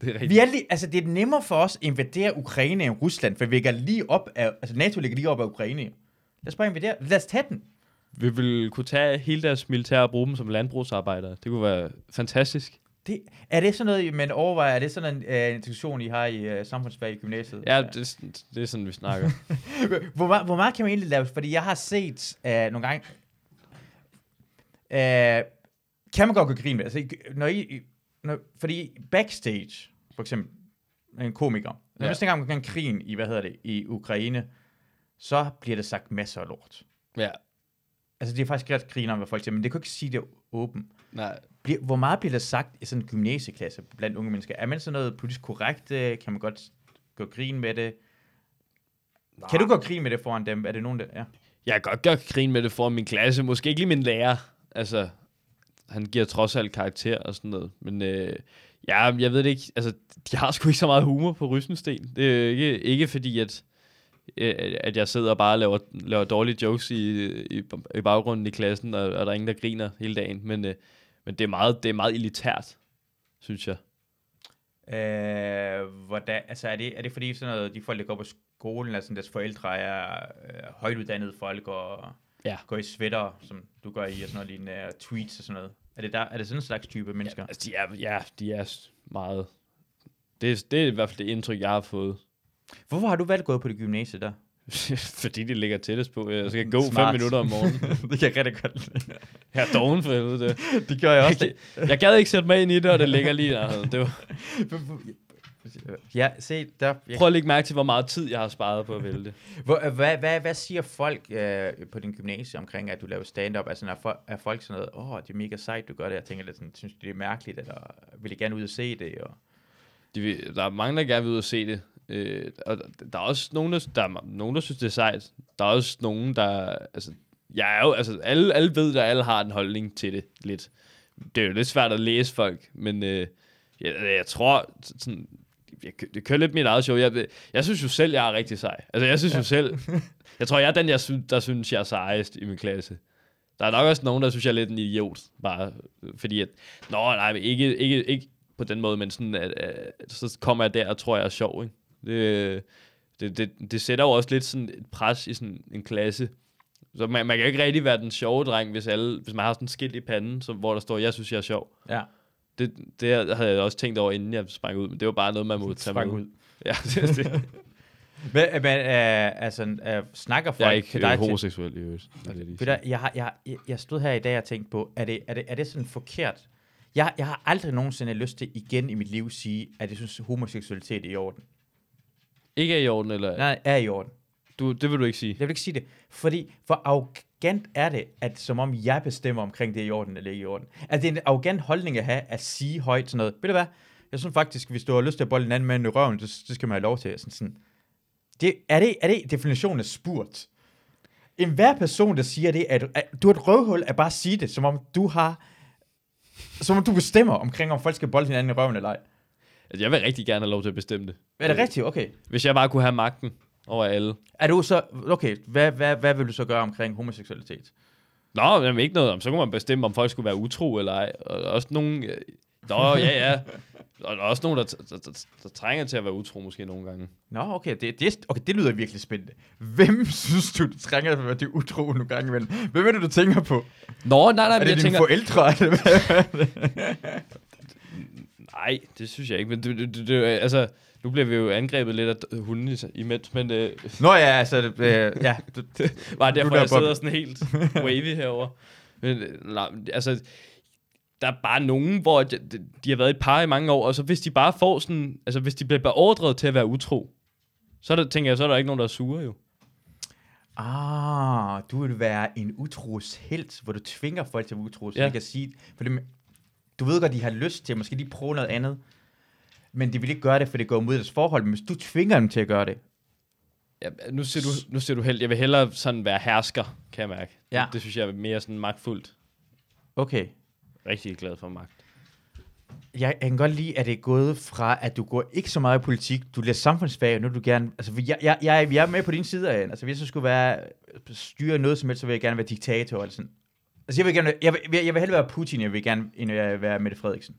Det er rigtigt. Vi er lige, altså, det er nemmere for os at invadere Ukraine end Rusland, for vi ligger lige op af, altså NATO ligger lige op af Ukraine. Lad os bare invadere. Lad os tage den. Vi vil kunne tage hele deres militær og bruge dem som landbrugsarbejdere. Det kunne være fantastisk. Det, er det sådan noget, man overvejer, er det sådan en uh, institution, I har i uh, samfundsfag i gymnasiet? Ja, det, det er sådan, vi snakker. hvor, meget, hvor meget kan man egentlig lave? Fordi jeg har set uh, nogle gange... Uh, kan man godt gå grin med? Altså, når I, når, fordi backstage, for eksempel, en komiker, når ja. man kan krigen i, hvad hedder det, i Ukraine, så bliver der sagt masser af lort. Ja. Altså, det er faktisk ret griner hvad folk siger, men det kan ikke sige det åbent. Nej. Bliver, hvor meget bliver der sagt i sådan en gymnasieklasse blandt unge mennesker? Er man sådan noget politisk korrekt? Kan man godt gå grin med det? Nej. Kan du gå grin med det foran dem? Er det nogen, der... Ja. Jeg kan godt gøre grin med det foran min klasse. Måske ikke lige min lærer. Altså, han giver trods alt karakter og sådan noget. Men øh, ja, jeg ved det ikke. Altså, de har sgu ikke så meget humor på Rysensten. Det er ikke, ikke fordi, at, øh, at jeg sidder og bare laver, laver dårlige jokes i, i, i baggrunden i klassen, og, og der er ingen, der griner hele dagen. Men, øh, men det, er meget, det er meget elitært, synes jeg. Øh, hvordan, altså er det, er det fordi sådan noget, de folk, der går på skolen, altså deres forældre er øh, højtuddannede folk og ja. går i sweater, som du gør i, og sådan noget lignende, tweets og sådan noget? Er det, der, er det sådan en slags type mennesker? Ja, altså, de er, ja, de er meget... Det, det er i hvert fald det indtryk, jeg har fået. Hvorfor har du valgt gået på det gymnasie der? Fordi det ligger tættest på. Jeg skal gå Smart. fem minutter om morgenen. det kan jeg rigtig godt Jeg er doven for helvede det. det gør jeg også. Jeg, jeg gad ikke sætte mig ind i det, og det ligger lige der. Det var... Ja, se, der... Jeg... Prøv at lægge mærke til, hvor meget tid jeg har sparet på at vælge det. Hvor, hvad, hvad, hvad siger folk øh, på din gymnasie omkring, at du laver stand-up? Altså, er, for, er folk sådan noget, åh, oh, det er mega sejt, du gør det. Jeg tænker lidt sådan, synes du, det er mærkeligt, eller vil I gerne ud og se det? Og... De vil, der er mange, der gerne vil ud og se det. Øh, og der er også nogen der, der, er nogen, der synes, det er sejt. Der er også nogen, der... Altså, jeg er jo, altså, alle, alle ved, at alle har en holdning til det lidt. Det er jo lidt svært at læse folk, men øh, jeg, jeg tror, sådan, jeg, det kører lidt mit eget show. Jeg, jeg synes jo selv, jeg er rigtig sej. Altså, jeg synes ja. jo selv... Jeg tror, jeg er den, jeg synes, der synes, jeg er sejest i min klasse. Der er nok også nogen, der synes, jeg er lidt en idiot. Bare fordi at... Nå, nej, ikke, ikke, ikke på den måde, men sådan, at, at, så kommer jeg der og tror, jeg er sjov, ikke? Det, det, det, det sætter jo også lidt sådan et pres i sådan en klasse. Så man, man kan ikke rigtig være den sjove dreng, hvis, alle, hvis man har sådan en skilt i panden, som, hvor der står, jeg synes, jeg er sjov. Ja. Det, det havde jeg også tænkt over, inden jeg sprang ud, men det var bare noget, man må tage med. ud. Ja, det, det. Men, men uh, altså, uh, snakker folk Jeg er ikke til dig homoseksuel i øvrigt. Jeg, jeg, jeg, jeg stod her i dag og tænkte på, er det, er det, er det sådan forkert? Jeg, jeg har aldrig nogensinde lyst til igen i mit liv at sige, at jeg synes, homoseksualitet er i orden. Ikke er i orden, eller? Nej, er i orden. Du, det vil du ikke sige. Jeg vil ikke sige det, fordi for arrogant er det, at som om jeg bestemmer omkring det er i orden eller ikke i orden. Altså det er en arrogant holdning at have, at sige højt sådan noget. Ved du hvad? Jeg synes faktisk, hvis du har lyst til at bolde en anden mand i røven, det, det skal man have lov til. Sådan, sådan. Det, er, det, er det definitionen af spurt? En hver person, der siger det, at, at du er et røvhul at bare sige det, som om du har som om du bestemmer omkring, om folk skal bolde hinanden i røven eller ej. Altså, jeg vil rigtig gerne have lov til at bestemme det. Er det rigtigt? Okay. Hvis jeg bare kunne have magten over alle. Er du så, okay, hvad, hvad, hvad vil du så gøre omkring homoseksualitet? Nå, men ikke noget om. Så kunne man bestemme, om folk skulle være utro eller ej. Og også nogen... øh, Nå, ja, ja. Og der er også nogen, der, der, der, der trænger til at være utro måske nogle gange. Nå, okay, det, det, er- okay, det lyder virkelig spændende. Hvem synes du, du trænger til at være utro nogle gange imellem? Hvem er det, du tænker på? Nå, nej, nej, er det jeg dine tænker... forældre? Eller hvad? Nej, det synes jeg ikke. Men det, det, det, det, altså, nu bliver vi jo angrebet lidt af hunden imens, men øh, Nå ja, altså, øh, ja. Det, Bare derfor, er jeg der sidder sådan helt wavy herover. Men, øh, nej, altså, der er bare nogen, hvor de, de har været et par i mange år, og så hvis de bare får sådan, altså hvis de bliver beordret til at være utro, så er der, tænker jeg, så er der ikke nogen, der er sure jo. ah, du vil være en utros helt, hvor du tvinger folk til at være utro, så Ja. de kan sige, for det, du ved godt, de har lyst til, måske lige prøve noget andet, men de vil ikke gøre det, for det går imod deres forhold, men hvis du tvinger dem til at gøre det, Ja, nu ser du, nu ser du helt, jeg vil hellere sådan være hersker, kan jeg mærke. Ja. Det, det synes jeg er mere sådan magtfuldt. okay, Rigtig glad for magt. Jeg, jeg kan godt lide, at det er gået fra, at du går ikke så meget i politik, du læser samfundsfag, og nu du gerne, altså jeg, jeg, jeg, jeg er med på din side af, altså hvis jeg skulle være, styre noget som helst, så vil jeg gerne være diktator, eller sådan. Altså jeg vil gerne, jeg vil, jeg vil, hellere være Putin, jeg vil gerne, end jeg være Mette Frederiksen.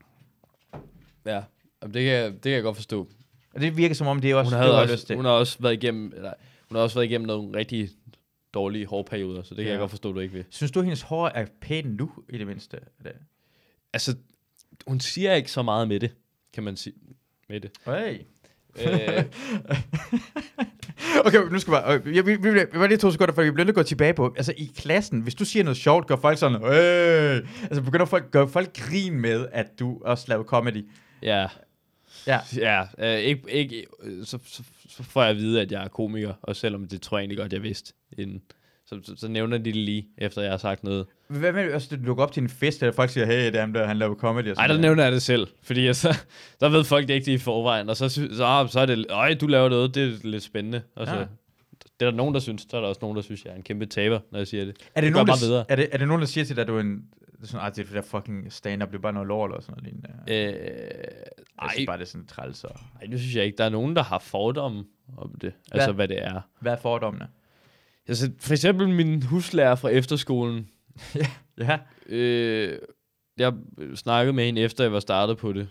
Ja, Jamen, det, kan, jeg- det kan jeg godt forstå. Og det virker som om, det er også, Hun, det havde lyst også, til. hun har også været igennem, eller, hun har også været igennem nogle rigtig dårlige hårperioder, så det kan Ja. jeg godt forstå, du ikke vil. Synes du, hendes hår er pænt nu, i det mindste? Er det? Altså, hun siger ikke så meget med det, kan man sige. Med det. Hey. øh, Okay, nu skal vi bare, øh, jeg, vi, vi, vi, var lige to sekunder, for vi bliver nødt til at gå tilbage på, altså i klassen, hvis du siger noget sjovt, gør folk sådan, hey! altså begynder folk, gør folk grin med, at du også laver comedy. ja. Ja. Ja, øh, ikke, ikke, øh, så, så, så, får jeg at vide, at jeg er komiker, og selvom det tror jeg egentlig godt, jeg vidste inden. Så, så, så nævner de det lige, efter jeg har sagt noget. Hvad med, altså, du lukker op til en fest, og folk siger, hey, det er ham, der han laver comedy. Og Ej, sådan der nævner jeg det selv, fordi jeg, så, der ved folk det ikke det i forvejen, og så, så, ah, så er det, øj, du laver noget, det er lidt spændende. Og så, Ja. Det er der nogen, der synes, så er der også nogen, der synes, jeg er en kæmpe taber, når jeg siger det. Er det, går nogen, der, videre. er, det, er det nogen, der siger til dig, at du er en... det er Sådan, ah, det er det der fucking stand-up, det er bare noget lort eller sådan noget lignende. Øh, Jeg ej, synes bare, det er sådan træls. Og... ej, det synes jeg ikke. Der er nogen, der har fordomme om det. Altså, hvad det er. Hvad er fordommene? Altså, for eksempel min huslærer fra efterskolen. Ja. Øh, jeg snakkede med hende, efter jeg var startet på det.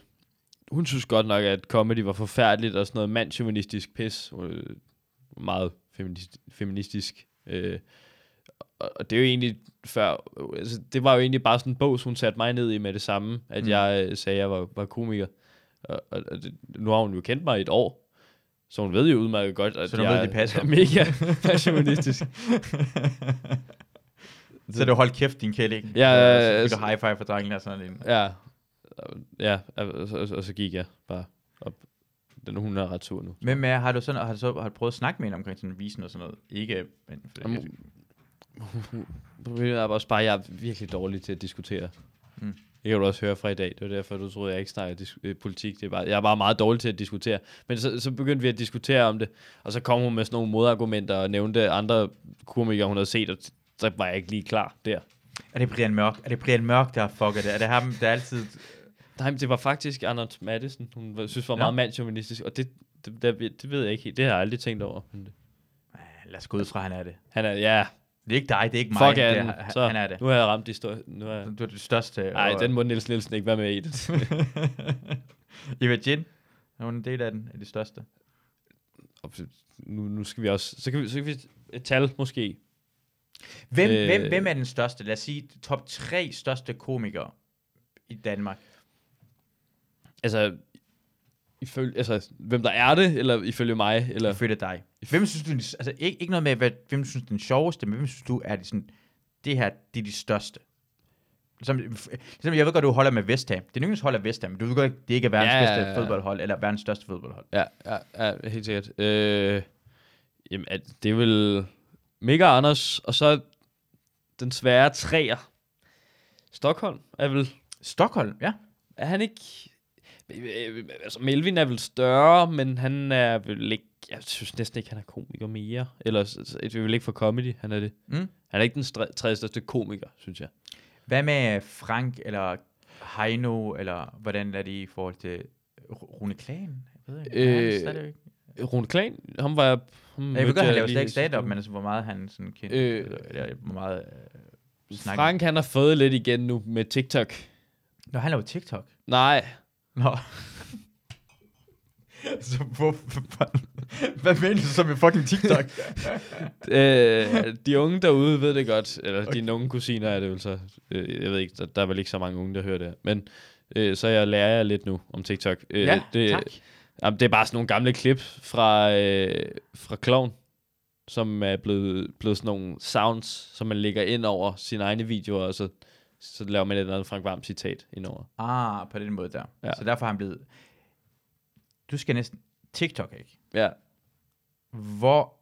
Hun synes godt nok, at comedy var forfærdeligt, og sådan noget mandsjuvenistisk pis. Øh, meget feminist, feministisk. Øh, og det er jo egentlig før, altså, det var jo egentlig bare sådan en bog, hun satte mig ned i med det samme, at mm. jeg øh, sagde, at jeg var, var komiker. Og, og, og det, nu har hun jo kendt mig i et år, så hun ved jo udmærket godt, at Så jeg ved, det passer. er mega passionistisk. Så du holdt kæft, din kælling. Ja, så altså- fik du high five for drengene og sådan noget. Ja, ja, og, og, og så gik jeg bare op. Den hun er ret sur nu. Hvem er, har du, sådan, har du så har du prøvet at snakke med hende omkring sådan visen og sådan noget? Ikke, men... Jamen, Problemet er bare, at jeg er virkelig dårlig til at diskutere. Mm. Det kan du også høre fra i dag. Det var derfor, du troede, jeg ikke snakker dis- øh, politik. Det er bare, jeg er bare meget dårlig til at diskutere. Men så, så begyndte vi at diskutere om det, og så kom hun med sådan nogle modargumenter og nævnte andre komikere, hun havde set, og så var jeg ikke lige klar der. Er det Brian Mørk? Er det Brian Mørk, der har fucket det? Er det ham, der altid... Nej, men det var faktisk Anders Madsen, hun synes var Ja. meget mandsjuvenistisk, og det, det, det, det, ved jeg ikke helt. Det har jeg aldrig tænkt over. Men det- Lad os gå ud fra, han er det. Han er, ja, Det er ikke dig, det er ikke mig. fuck det er er, han, Så, han er det. nu har jeg ramt de store... Nu har jeg... Du er det største. Nej, og- den må Niels Nielsen ikke være med i. Det. Eva Jin. Er hun en del af den? Er det største? Nu, nu skal vi også... Så kan vi, så kan vi et tal måske. Hvem, Øh. hvem, hvem er den største? Lad os sige top tre største komikere i Danmark. Altså, ifølge, altså, hvem der er det, eller ifølge mig, eller... Ifølge dig. Hvem synes du, altså ikke, ikke noget med, hvad, hvem synes er den sjoveste, men hvem synes du er de sådan, det her, det er de største? Som, som jeg ved godt, du holder med Vestham. Det er yndlings hold af Vestham, men du ved godt, det ikke er verdens Ja, bedste ja, ja. fodboldhold, eller verdens største fodboldhold. Ja, ja, ja helt sikkert. Øh, Jamen, det er vel Mega Anders, og så den svære træer. Stockholm er vel... Stockholm, ja. Er han ikke... Øh, Altså, Melvin er vel større, men han er vel ikke... Jeg synes næsten ikke, han er komiker mere. Eller det er vel ikke for comedy, han er det. Mm. Han er ikke den tredje største komiker, synes jeg. Hvad med Frank eller Heino, eller hvordan er det i forhold til Rune Klagen? Jeg ved ikke. Øh, Rune Klan, ham var jeg... Ham Ja, jeg ved godt, han laver slet ikke stand-up, men altså, hvor meget han sådan kendt, Øh, eller, hvor meget øh, snakker. Frank, han har fået lidt igen nu med TikTok. Nå, han laver TikTok. Nej, Nå. så hvor, hvad mener du så med fucking TikTok? øh, de unge derude ved det godt, eller okay. dine unge kusiner er det vel så. Øh, jeg ved ikke, der, der er vel ikke så mange unge, der hører det. Men øh, så jeg lærer jeg lidt nu om TikTok. Øh, ja, det, tak. Jamen, det er bare sådan nogle gamle klip fra, øh, fra Clown, som er blevet, blevet sådan nogle sounds, som man lægger ind over sine egne videoer, og så, så laver man et eller andet Frank Varm citat indover. Ah, på den måde der. Ja. Så derfor er han blevet... Du skal næsten... TikTok, ikke? Ja. Hvor...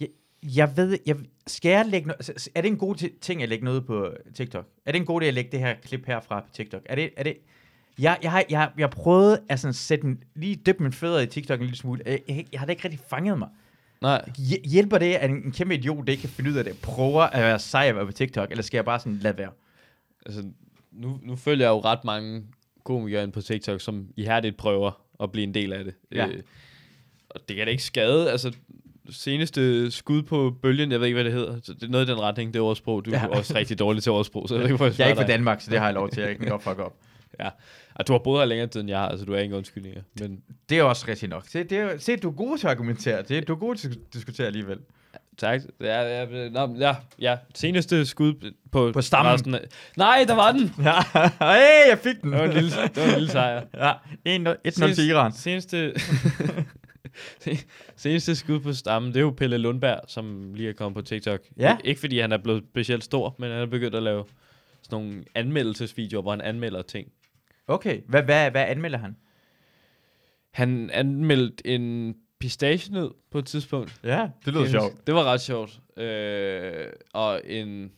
Jeg, jeg ved... Jeg, skal jeg lægge noget... Er det en god ti- ting at lægge noget på TikTok? Er det en god idé at lægge det her klip herfra på TikTok? Er det... Er det jeg, jeg, har, jeg, har- jeg har prøvet at sådan sætte en, lige dyppe mine fødder i TikTok en lille smule. Jeg, jeg, jeg har da ikke rigtig fanget mig. Nej, Hj- Hjælper det, at en, en kæmpe idiot det ikke kan finde ud af det, prøver at være sej at være på TikTok, eller skal jeg bare sådan lade være? Altså, nu, nu følger jeg jo ret mange komikere på TikTok, som ihærdigt prøver at blive en del af det. Ja. Øh, og det kan da ikke skade. Altså, seneste skud på bølgen, jeg ved ikke, hvad det hedder. Så det er noget i den retning, det er ordsprog. Du er Ja. også rigtig dårlig til ordsprog, så jeg ved ikke, hvor Jeg er spørger ikke fra. Danmark, så det har jeg lov til. Jeg kan godt fuck op. Ja. Og du har boet her længere tid, end jeg har, altså du er ingen undskyldninger. Men Det er også rigtigt nok. Se, det er, se du er god til at argumentere. Det, du er god til at diskutere alligevel. Tak. Ja, ja, ja, ja. Seneste skud på... På stammen. resten af- Nej, der var den! Ja, hey, jeg fik den. Det var en lille, det var en lille sejr. Ja, 1-0 til Iran. Seneste, seneste skud på stammen, det er jo Pelle Lundberg, som lige er kommet på TikTok. Ja. Ik- Ikke fordi han er blevet specielt stor, men han er begyndt at lave sådan nogle anmeldelsesvideoer, hvor han anmelder ting. Okay, hvad, hvad, hvad anmelder han? Han anmeldte en pistachienød på et tidspunkt. Ja, det lyder sjovt. Det var ret sjovt. Øh, og en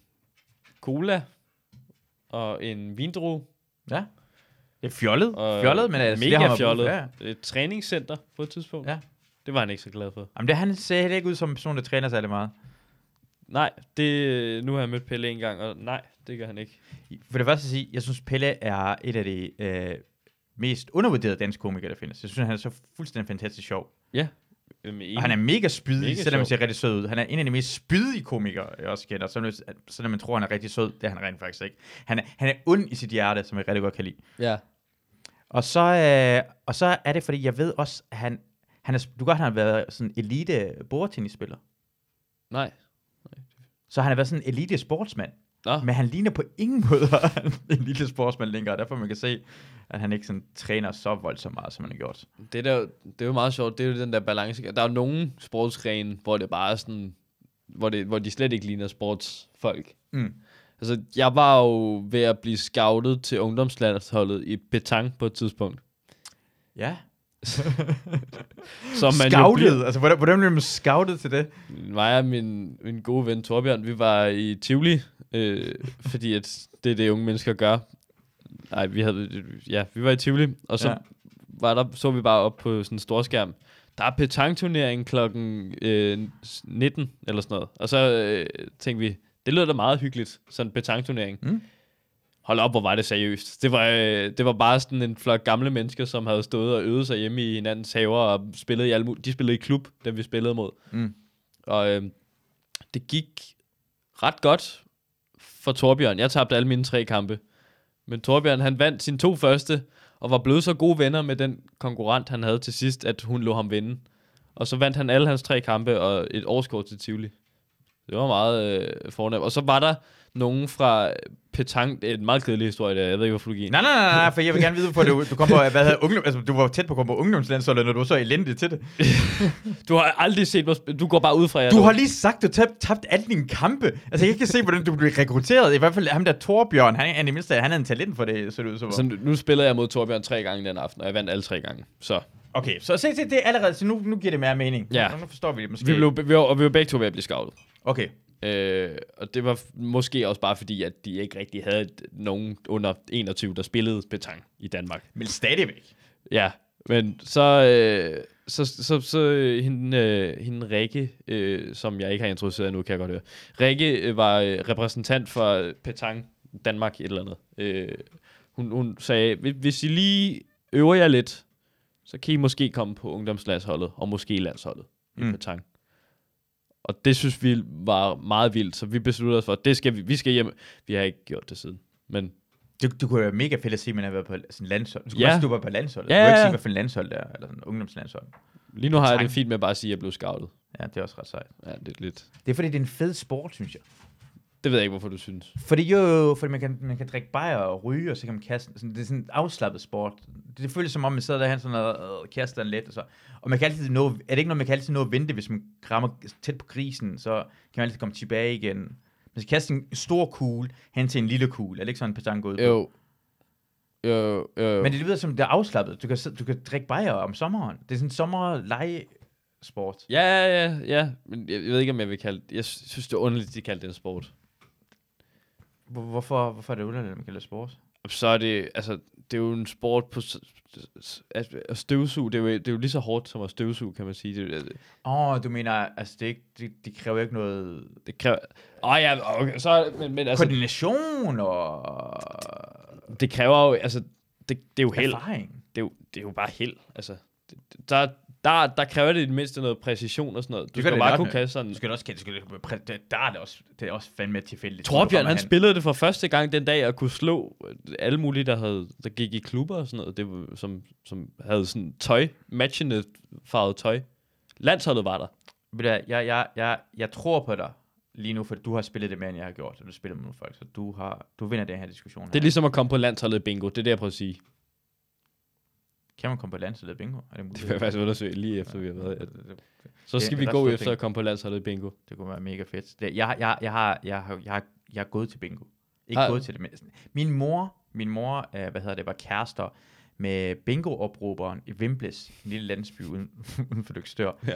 cola, og en vindrue, Ja. Det er fjollet. og fjollet, men altså, det har mega brug for. fjollet. Ja. Et træningscenter på et tidspunkt. Ja. Det var han ikke så glad for. Jamen, det, han ser heller ikke ud som en person, der træner særlig meget. Nej, det, nu har jeg mødt Pelle en gang, og nej, det gør han ikke. For det første at sige, jeg synes, Pelle er et af de øh, mest undervurderede danske komikere, der findes. Jeg synes, han er så fuldstændig fantastisk sjov. Øhm, Og han er mega spydig, Mega selvom han ser rigtig sød ud. Han er en af de mest spydige komikere, jeg også kender. Så, så når man tror, han er rigtig sød, det er han rent faktisk ikke. Han er, han er ond i sit hjerte, som jeg rigtig godt kan lide. Ja. Og så, øh, og så er det, fordi jeg ved også, at han, han er, du godt, han har været sådan elite bordtennisspiller. Nej. Så han har været sådan en elite sportsmand. Nå, Men han ligner på ingen måde en lille sportsmand længere. Derfor man kan se, at han ikke sådan træner så voldsomt meget, som han har gjort. det, der, det er jo meget sjovt, det er jo den der balance. Der er jo nogle sportsgrene, hvor det bare er sådan, hvor, det, hvor de slet ikke ligner sportsfolk. Mm. Altså, jeg var jo ved at blive scoutet til ungdomslandsholdet i Petang på et tidspunkt. Ja. Som man jo scoutet. bliver- Altså, hvordan, hvordan blev man scoutet til det? mig og min, min gode ven Torbjørn, vi var i Tivoli, øh, fordi at det er det, unge mennesker gør. Nej, vi havde, ja, vi var i Tivoli, og så ja. var der, så vi bare op på sådan en stor skærm. Der er petangturnering klokken øh, 19 eller sådan noget. Og så øh, tænkte vi, det lyder da meget hyggeligt, sådan en petangturnering. Mm. Hold op, hvor var det seriøst. Det var, øh, det var bare sådan en flok gamle mennesker, som havde stået og øvet sig hjemme i hinandens haver og spillet i alle De spillede i klub, dem vi spillede mod. Mm. Og øh, det gik ret godt for Torbjørn. Jeg tabte alle mine tre kampe. Men Torbjørn, han vandt sine to første, og var blevet så gode venner med den konkurrent, han havde til sidst, at hun lå ham vinde. Og så vandt han alle hans tre kampe og et årskort til Tivoli. Det var meget øh, fornemt. Og så var der nogen fra Petang, det er en meget kedelig historie, der. jeg ved ikke, hvorfor du giver Nej, nej, nej, nej, for jeg vil gerne vide, hvorfor du, du kom på, hvad hedder, ungdom, altså, du var tæt på at komme på ungdomslandsholdet, når du var så elendig til det. Du har aldrig set. Du går bare ud fra jer. Du har lige sagt, du tabte tabt alle dine kampe. Altså, jeg kan ikke se, hvordan du blev rekrutteret. I hvert fald ham der Torbjørn, han er det mindste, han er en talent for det, så det ud som Så nu, spillede jeg mod Torbjørn tre gange den aften, og jeg vandt alle tre gange. Så Okay, så se, se, det er allerede, så nu, nu giver det mere mening. Ja. Nu, nu forstår vi det måske. Vi blev, vi var, og vi var begge to ved at blive scoutet. Okay. Øh, og det var måske også bare fordi, at de ikke rigtig havde nogen under 21, der spillede petang i Danmark. Men stadigvæk. Ja, men så, øh, så, så, så øh, hende, øh, hende Rikke, øh, som jeg ikke har introduceret nu, kan jeg godt høre. Rikke øh, var øh, repræsentant for Petang Danmark et eller andet. Øh, hun, hun sagde, "Hvis- I lige øver jer lidt, så kan I måske komme på ungdomslandsholdet, og måske landsholdet i Mm. Petang. Og det synes vi var meget vildt, så vi besluttede os for, at det skal vi, vi skal hjem. Vi har ikke gjort det siden. Men Det, det kunne være mega fedt at se, at man har været på sådan landshold. Du skulle Ja. ja. var på landsholdet. Ja, Du kunne ikke ja, sige, ja. hvad for en landshold det er, eller sådan en ungdomslandshold. lige nu har jeg det fint med bare at sige, at jeg blev scoutet. Ja, det er også ret sejt. Ja, det er lidt... Det er fordi, det er en fed sport, synes jeg. Det ved jeg ikke, hvorfor du synes. Fordi jo, fordi man kan, man kan drikke bajer og ryge, og så kan man kaste. Sådan, det er sådan en afslappet sport. Det, det føles som om, man sidder der sådan og øh, kaster den let. Og, så. og man kan altid nå, er det ikke noget, man kan altid nå at vente, hvis man rammer tæt på grisen, så kan man altid komme tilbage igen. Man skal kaste en stor kugle hen til en lille kugle. Er det ikke sådan, en petang går ud på? Jo. Jo, jo, jo. Men det lyder som, det er afslappet. Du kan, du kan drikke bajer om sommeren. Det er sådan en sommerlegesport. Ja, ja, ja, ja. Men jeg, jeg ved ikke, om jeg vil kalde Jeg synes, det er underligt, de kalder det en sport. Hvor- Hvorfor, hvorfor er det underligt, at man kalder det sport? Så er det, altså, det er jo en sport på at, at støvsuge. Det er, jo, det er jo lige så hårdt som at støvsuge, kan man sige. Det, det, Åh, oh, du mener, altså det, ikke, det, det kræver ikke noget det kræver... Åh oh, ja, okay, så, men, men altså, koordination og det kræver jo, altså, det, det er jo held. erfaring. Det er jo, det er jo bare held. Altså, det, der, der, der kræver det i det mindste noget præcision og sådan noget. Du Det skal bare kunne kaste sådan Du skal også kende, det, det, det, der er det også, det er også fandme tilfældigt. Torbjørn, han spiller. spillede det for første gang den dag, og kunne slå alle mulige, der, havde, der gik i klubber og sådan noget, det var, som, som havde sådan tøj, matchende farvet tøj. Landsholdet var der. Hvad, jeg, jeg, jeg, jeg tror på dig lige nu, for du har spillet det mere, end jeg har gjort, og du spiller med nogle folk, så du, har, du vinder den her diskussion her. Det er ligesom at komme på landsholdet bingo, det er det, jeg prøver at sige. Kan man komme på landsholdet bingo? Er det muligt? Det vil jeg faktisk undersøge lige efter, vi har været. det, det, Så Det skal er vi gå efter at komme på landsholdet bingo. det kunne være mega fedt. Det, jeg, jeg, jeg, har, jeg, har, jeg, har, jeg er gået til bingo. Ikke Har- gået til det, men min mor, min mor, øh, hvad hedder det, var kærester med bingo-opråberen i Vimples, en lille landsby uden, uden for Lykstør. Ja.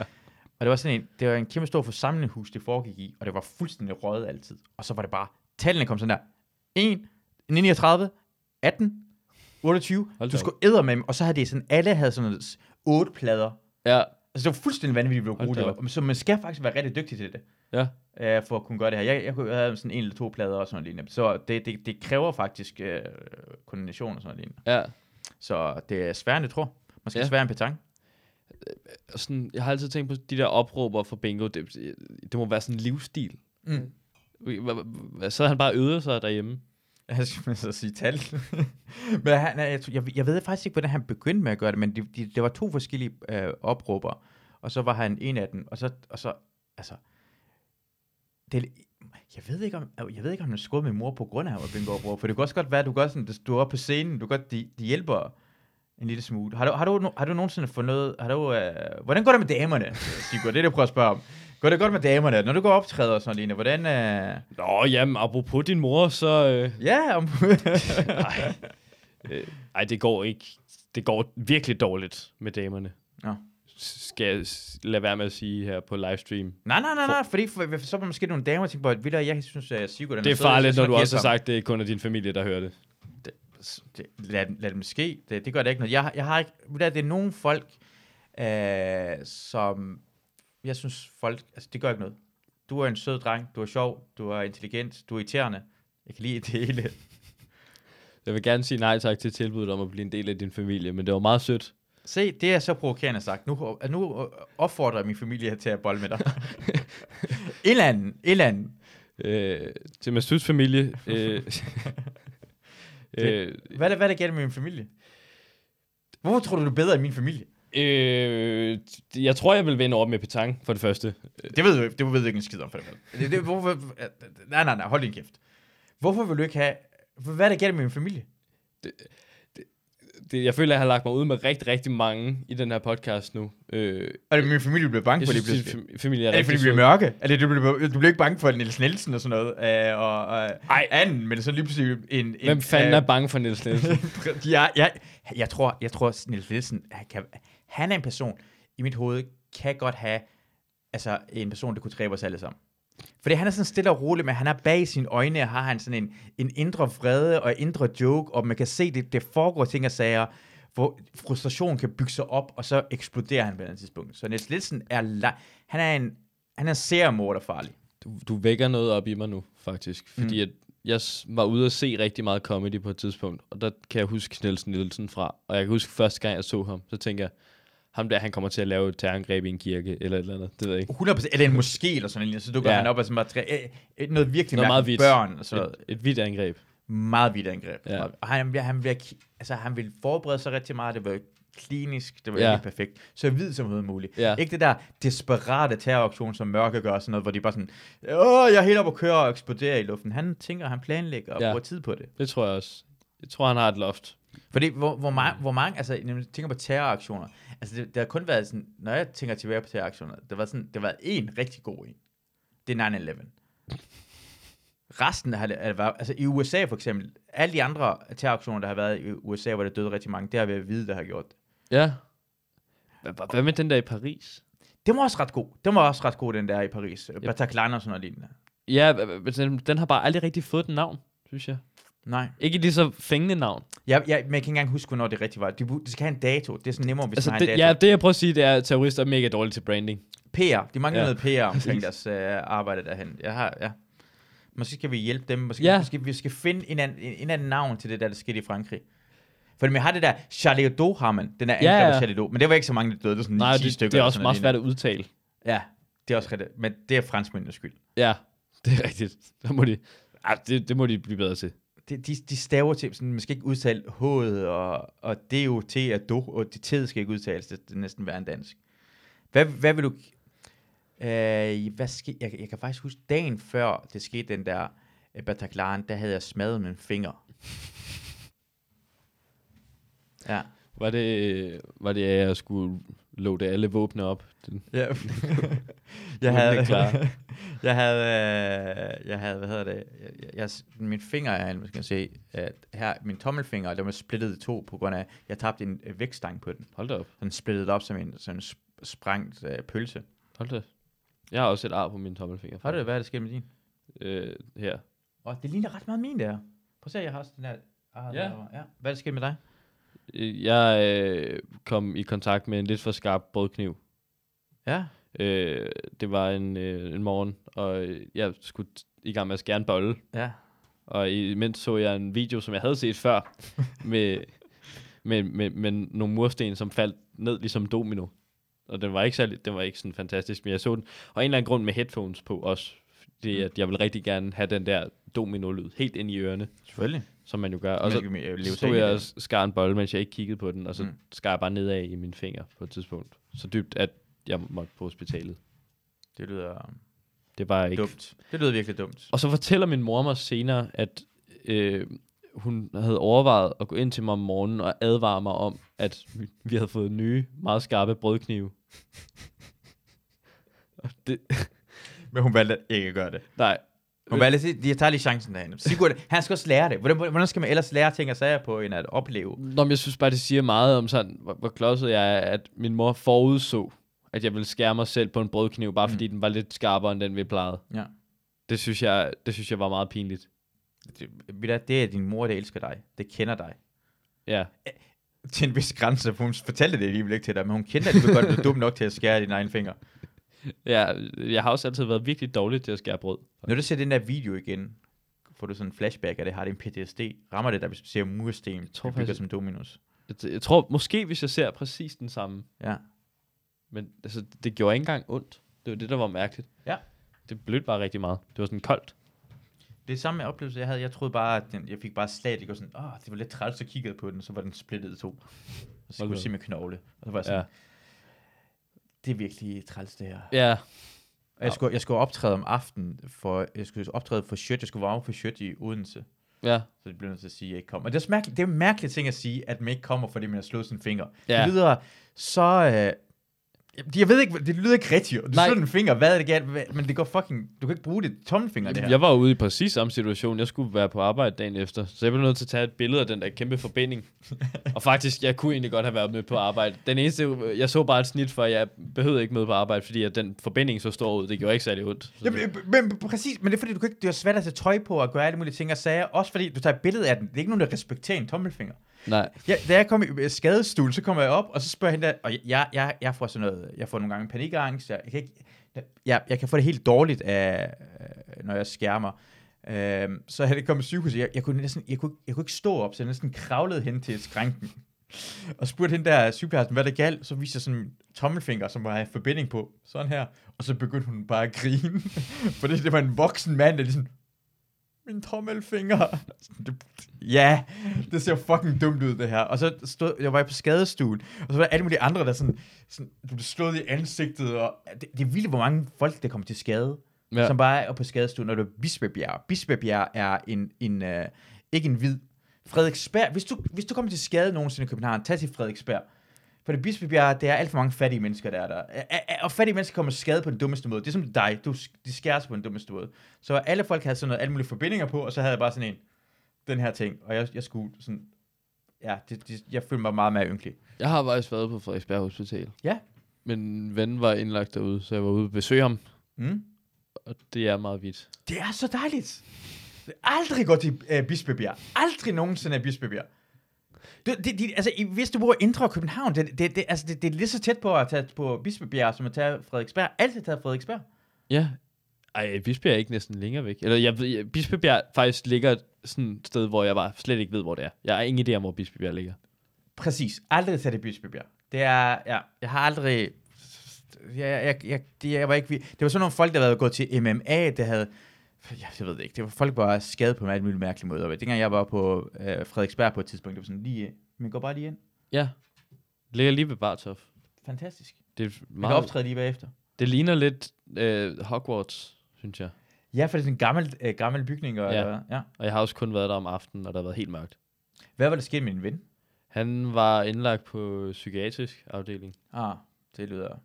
Og det var sådan en, det var en kæmpe stor forsamlingshus, det foregik i, og det var fuldstændig røget altid. Og så var det bare, tallene kom sådan der, 1, 39, 18, 28, Hold du skulle æder med og så havde de sådan, alle havde sådan noget, otte plader. Ja, Altså det var fuldstændig vanvittigt, hvor gode det var. Så man skal faktisk være rigtig dygtig til det ja. øh, for at kunne gøre det her. Jeg, jeg kunne have sådan en eller to plader og sådan noget lignende. Så det, det, det kræver faktisk øh, koordination og sådan noget lignende. ja. Så det er sværere, end jeg tror. Måske Ja. sværere end petang. Og sådan, jeg har altid tænkt på de der opråber for bingo, det, det må være sådan en livsstil. Mm. Så havde han bare øvet sig derhjemme. Jeg skal så sige tal. men han, jeg, jeg, jeg ved faktisk ikke, hvordan han begyndte med at gøre det, men det, det, det var to forskellige øh, opråber, og så var han en af dem, og så, og så altså, det, jeg ved ikke om, jeg ved ikke om han skød min mor på grund af, at han bingo opråber, for det kan også godt være, at du gør sådan, du er oppe på scenen, du godt, de, de hjælper en lille smule. Har du, har du, har du nogensinde fået noget, har du, øh, hvordan går det med damerne, Sigurd? Det er det, jeg prøver at spørge om. Går det godt med damerne? Når du går optræder og sådan noget, hvordan, øh, Nå, jamen, apropos din mor, så... Øh, ja, om, ej, øh, ej, det går ikke. Det går virkelig dårligt med damerne. Nå. Skal jeg lade være med at sige her på livestream. Nej, nej, nej, nej, fordi for, for, så var måske nogle damer, tænker på, at hvad, jeg synes, at Sigurd... Det er farligt, når du også har sagt, det er kun af din familie, der hører det. Det, det, lad, lad dem ske. Det, det gør det ikke noget. Jeg, har- jeg har ikke... Det er nogle folk, øh, som... Jeg synes, folk... Altså, det gør ikke noget. Du er en sød dreng, du er sjov, du er intelligent, du er irriterende. Jeg kan lide det hele. Jeg vil gerne sige nej tak til tilbuddet om at blive en del af din familie, men det var meget sødt. Se, det er så provokerende sagt. Nu, nu opfordrer jeg min familie til at bolle med dig. en eller anden, en eller anden. Øh, til Masuds familie. Øh, øh, Hvad er det, hvad er det galt med min familie? Hvorfor tror du, du er bedre end min familie? Øh, jeg tror, jeg vil vende op med petang, for det første. Det ved du, ikke- det ved du ikke en skid om, for det, det, det hvorfor, Nej, nej, nej, hold din kæft. Hvorfor vil du ikke have... Hvad er det galt med min familie? Det, jeg føler, at jeg har lagt mig ud med rigtig, rigtig mange i den her podcast nu. Øh, Er det min familie, du bliver bange for din fam- familie er, Er det fordi, vi er mørke? Er det, du, bliver, du bliver ikke bange for Niels Nielsen og sådan noget? Øh, og, og Ej. anden, men så lige pludselig en... en Hvem fanden øh, er bange for Niels Nielsen? jeg, jeg, jeg tror, jeg tror, Niels Nielsen, kan, Han er en person, i mit hoved, kan godt have altså, en person, der kunne dræbe os alle sammen. Fordi han er sådan stille og rolig, men han er bag sine øjne, og har han sådan en, en indre vrede og indre joke, og man kan se, det, det foregår ting og sager, hvor frustration kan bygge sig op, og så eksploderer han på et andet tidspunkt. Så Niels Litsen er, la- han er en, han er seriemorder farlig. Du, du vækker noget op i mig nu, faktisk. Fordi mm. at jeg var ude og se rigtig meget comedy på et tidspunkt, og der kan jeg huske Nielsen Nielsen fra. Og jeg kan huske første gang, jeg så ham, så tænker jeg, ham der, han kommer til at lave et terrorangreb i en kirke, eller et eller andet. Det ved jeg ikke. 100% eller en moské eller sådan noget, så dukker Ja. ja. han op og sådan bare øh, øh, noget virkelig Noget meget vidt. børn og noget. Et, et vidt angreb. Meget vidt angreb. Ja. Og han, han, ki- altså, han vil forberede sig rigtig meget. Det var klinisk, det var Ja. ikke perfekt. Så hvid som overhovedet muligt. Ja. Ikke det der desperate terroraktion, som Mørke gør, sådan noget, hvor de bare sådan, åh, jeg er helt op at køre og eksplodere i luften. Han tænker, han planlægger og Ja. bruger tid på det. Det tror jeg også. Jeg tror, han har et loft. Fordi hvor, hvor, mange, hvor mange, altså når jeg tænker på terroraktioner, altså det, det har kun været sådan, når jeg tænker tilbage på terroraktioner, det var sådan, det var en rigtig god en. Det er 9-11. Resten har det, det været, altså i USA for eksempel, alle de andre terroraktioner, der har været i USA, hvor der døde rigtig mange, det har været hvide, der har gjort det. Ja. Hvad, med den der i Paris? Det var også ret god. Den var også ret god, den der i Paris. Yep. Bataclan og sådan noget lignende. Ja, den, den har bare aldrig rigtig fået et navn, synes jeg. Nej. Ikke lige så fængende navn. Jeg, jeg, men jeg kan ikke engang huske, hvornår det rigtigt var. De, bu- de skal have en dato. Det er sådan nemmere, hvis Altså, man har en det, dato. ja, det jeg prøver at sige, det er, at terrorister er mega dårlige til branding. PR. De mangler Ja. ja. noget PR omkring deres øh, arbejde derhen. Jeg har, ja. Måske skal vi hjælpe dem. Måske, Ja. ja. måske vi skal finde en anden, en, en anden navn til det der, der skete i Frankrig. For man har det der, Charlie Hebdo har man. Den er Ja, ja. Charlie Hebdo. Men det var ikke så mange, der døde. Det var sådan Nej, 10 det, stykker. det er også meget svært at udtale. Ja, det er også rigtigt. Men det er franskmændenes skyld. Ja, det er rigtigt. Der må de, ah, det, det må de blive bedre til. Det, de, de staver til, sådan, man skal ikke udtale H'et, og, og D, O, T og do, og det T'et skal ikke udtales. Det, det er næsten værre end dansk. Hvad, hvad vil du... Øh, hvad ske, jeg, jeg kan faktisk huske, dagen før det skete, den der øh, Bataclan, der havde jeg smadret min finger. Ja. Var det, var det, at jeg skulle loade alle våbne op? Den, ja. jeg havde, klar. jeg havde, øh, jeg havde, hvad hedder det, jeg, jeg, min finger er, man skal se, at her, min tommelfinger, den var splittet i to, på grund af, jeg tabte en øh, vægtstang på den. hold da op. Den splittet op som en sådan sp- sprængt øh, pølse. Hold da. Jeg har også et ar på min tommelfinger. Har du det? Hvad er det sket med din? Øh, her. Åh, det ligner ret meget min der. Prøv at se, jeg har også den der. Ah, Ja. derovre. ja. Hvad er det sket med dig? Jeg øh, kom i kontakt med en lidt for skarp brødkniv. Ja. Øh, det var en, øh, en morgen, og jeg skulle i gang med at skære en bolle. Ja. Og imens så jeg en video, som jeg havde set før, med, med, med, med nogle mursten, som faldt ned ligesom domino. Og den var ikke særlig, den var ikke sådan fantastisk, men jeg så den. Og en eller anden grund med headphones på også, fordi at jeg vil rigtig gerne have den der domino-lyd helt ind i ørerne, Selvfølgelig. Som man jo gør. Og så stod jeg og skar en bolle, mens jeg ikke kiggede på den, og så mm. Skar jeg bare nedad i min finger på et tidspunkt. Så dybt, at jeg måtte på hospitalet. Det lyder Det var ikke... dumt. Det lyder virkelig dumt. Og så fortæller min mor mig senere, at øh, hun havde overvejet at gå ind til mig om morgenen og advare mig om, at vi, vi havde fået nye, meget skarpe brødknive. Og det, Men hun valgte ikke at gøre det. nej, At sige, jeg tager lige chancen derhen. Sigurd, han skal også lære det. Hvordan, hvordan skal man ellers lære ting og sager på, end at opleve? Nå, men jeg synes bare, det siger meget om sådan, hvor, hvor klodset jeg er, at min mor forudså, at jeg ville skære mig selv på en brødkniv, bare mm. Fordi den var lidt skarpere, end den vi plejede. Ja. Det synes jeg, det synes jeg var meget pinligt. Det, det er din mor, der elsker dig. Det kender dig. Ja, Til en vis grænse, for hun fortalte det alligevel ikke til dig, men hun kender dig, du godt, du er dum nok til at skære dine egne fingre. ja, jeg har også altid været virkelig dårlig til at skære brød. Når du ser den der video igen, får du sådan en flashback af det, har det en PTSD. Rammer det dig, hvis du ser mursten, Jeg tror der bygger faktisk- som dominus? Jeg, jeg tror måske, hvis jeg ser præcis den samme, Ja. Men altså, det gjorde ikke engang ondt. Det var det, der var mærkeligt. Ja. Det blødte bare rigtig meget. Det var sådan koldt. Det er samme oplevelse, jeg havde. Jeg troede bare, at den, jeg fik bare slag. Det, går sådan, åh, det var lidt træls, så kiggede jeg på den, så var den splittet i to. Og så da jeg se med knogle. Og så var jeg sådan, Ja. Det er virkelig træls, det her. Ja. Og jeg skulle, jeg skulle optræde om aftenen, for, jeg skulle optræde for Sjøt, jeg skulle varme for Sjøt i Odense. Ja. Så det blev nødt til at sige, at jeg ikke kom. Og det er, mærkeligt, det er en mærkelig ting at sige, at man ikke kommer, fordi man har slået sine fingre. Ja. Det lyder så... Øh, Jeg ved ikke, det lyder ikke rigtigt. Du slår den finger, hvad er det galt? Men det går fucking... Du kan ikke bruge det tommelfinger, det her. Jeg var ude i præcis samme situation. Jeg skulle være på arbejde dagen efter, så jeg blev nødt til at tage et billede af den der kæmpe forbinding. og faktisk, jeg kunne egentlig godt have været med på arbejde. Den eneste, jeg så bare et snit for, jeg behøvede ikke med på arbejde, fordi at den forbinding så stor ud. Det gjorde ikke særlig ondt. Så Jamen, men, men, præcis, men det er fordi, du kan ikke, det er svært at tage tøj på og gøre alle mulige ting og sager. Også fordi, du tager et billede af den. Det er ikke nogen, der respekterer en tommelfinger nej. Ja, da jeg kom i øh, skadestuen, så kommer jeg op, og så spørger hende der, og jeg, jeg, jeg får sådan noget, jeg får nogle gange panikangst, jeg, jeg, kan, ikke, jeg, jeg kan få det helt dårligt af, øh, når jeg skærmer. Øhm, så havde det kommet sygehus, jeg, jeg, kunne næsten, jeg, kunne, jeg kunne ikke stå op, så jeg næsten kravlede hen til skrænken. Og spurgte hende der sygeplejersken, hvad det galt, så viste jeg sådan en tommelfinger, som var i forbinding på, sådan her. Og så begyndte hun bare at grine, for det, det var en voksen mand, der ligesom, min tommelfinger. Ja, det ser fucking dumt ud, det her. Og så stod, jeg var på skadestuen, og så var der alle mulige andre, der sådan, sådan du blev slået i ansigtet, og det, det er vildt, hvor mange folk, der kommer til skade, ja. Ja. som bare er på skadestuen, når det er Bispebjerg. Bispebjerg er en, en uh, ikke en hvid, Frederiksberg, hvis du, hvis du kommer til skade nogensinde i København, tag til Frederiksberg. For det Bispebjerg, det er alt for mange fattige mennesker, der er der. Og fattige mennesker kommer skade på den dummeste måde. Det er som dig, du, de skærer sig på den dummeste måde. Så alle folk havde sådan noget, alle mulige forbindinger på, og så havde jeg bare sådan en, den her ting. Og jeg, jeg skulle sådan, ja, det, det, jeg følte mig meget mere ynkelig. Jeg har faktisk været på Frederiksberg Hospital. Ja. Min ven var indlagt derude, så jeg var ude og besøge ham, Mm. og det er meget vidt. Det er så dejligt. Aldrig gå til øh, Bispebjerg. Aldrig nogensinde af Bispebjerg. Det, det, det, altså, hvis du bor i Indre København, det, det, det, altså, det, det er lige så tæt på at tage på Bispebjerg, som at tage Frederiksberg. Altid tage Frederiksberg. Ja. Ej, Bispebjerg er ikke næsten længere væk. Eller jeg jeg- Bispebjerg faktisk ligger sådan et sted, hvor jeg bare slet ikke ved, hvor det er. Jeg har ingen idé om, hvor Bispebjerg ligger. Præcis. Aldrig tage det Bispebjerg. Det er, ja, jeg har aldrig... Jeg, jeg, jeg, det, jeg var ikke, det var sådan nogle folk, der havde gået til MMA, der havde... Jeg, jeg ved det ikke. Det var folk, var skadet på en alt muligt mærkelig måde. Og dengang jeg var på øh, Frederiksberg på et tidspunkt, det var sådan lige... Men går bare lige ind. Ja. Det ligger lige ved Bartov. Fantastisk. Det, er kan meget, optræde lige bagefter. det ligner lidt øh, Hogwarts, synes jeg. Ja, for det er sådan en gammel, øh, gammel bygning. Og, Ja. ja. ja. Og jeg har også kun været der om aftenen, og der har været helt mørkt. Hvad var der sket med din ven? Han var indlagt på psykiatrisk afdeling. Ah, det lyder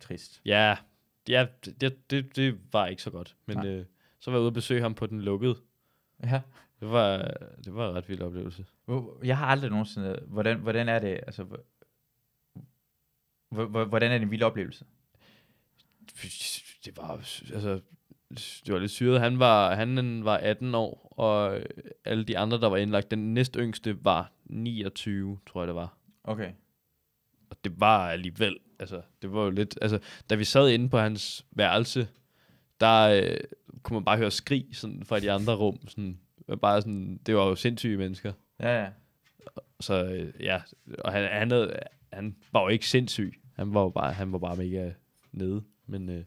trist. Ja, ja det, det, det, var ikke så godt. Men Nej. øh, så var jeg ude og besøge ham på den lukkede. Ja. Det var, det var en ret vild oplevelse. Jeg har aldrig nogensinde... Hvordan, hvordan er det? Altså, hvor- hvor- hvor- hvordan er det en vild oplevelse? Det var, altså, det var lidt syret. Han var, han var 18 år, og alle de andre, der var indlagt, den næst yngste var 29, tror jeg det var. Okay. Og det var alligevel, altså, det var jo lidt, altså, da vi sad inde på hans værelse, der øh, kunne man bare høre skrig sådan, fra de andre rum, sådan, bare sådan, det var jo sindssyge mennesker. Ja, ja. Så øh, ja, og han, han, havde, han var jo ikke sindssyg. Han var jo bare, han var bare mega nede. Men, øh,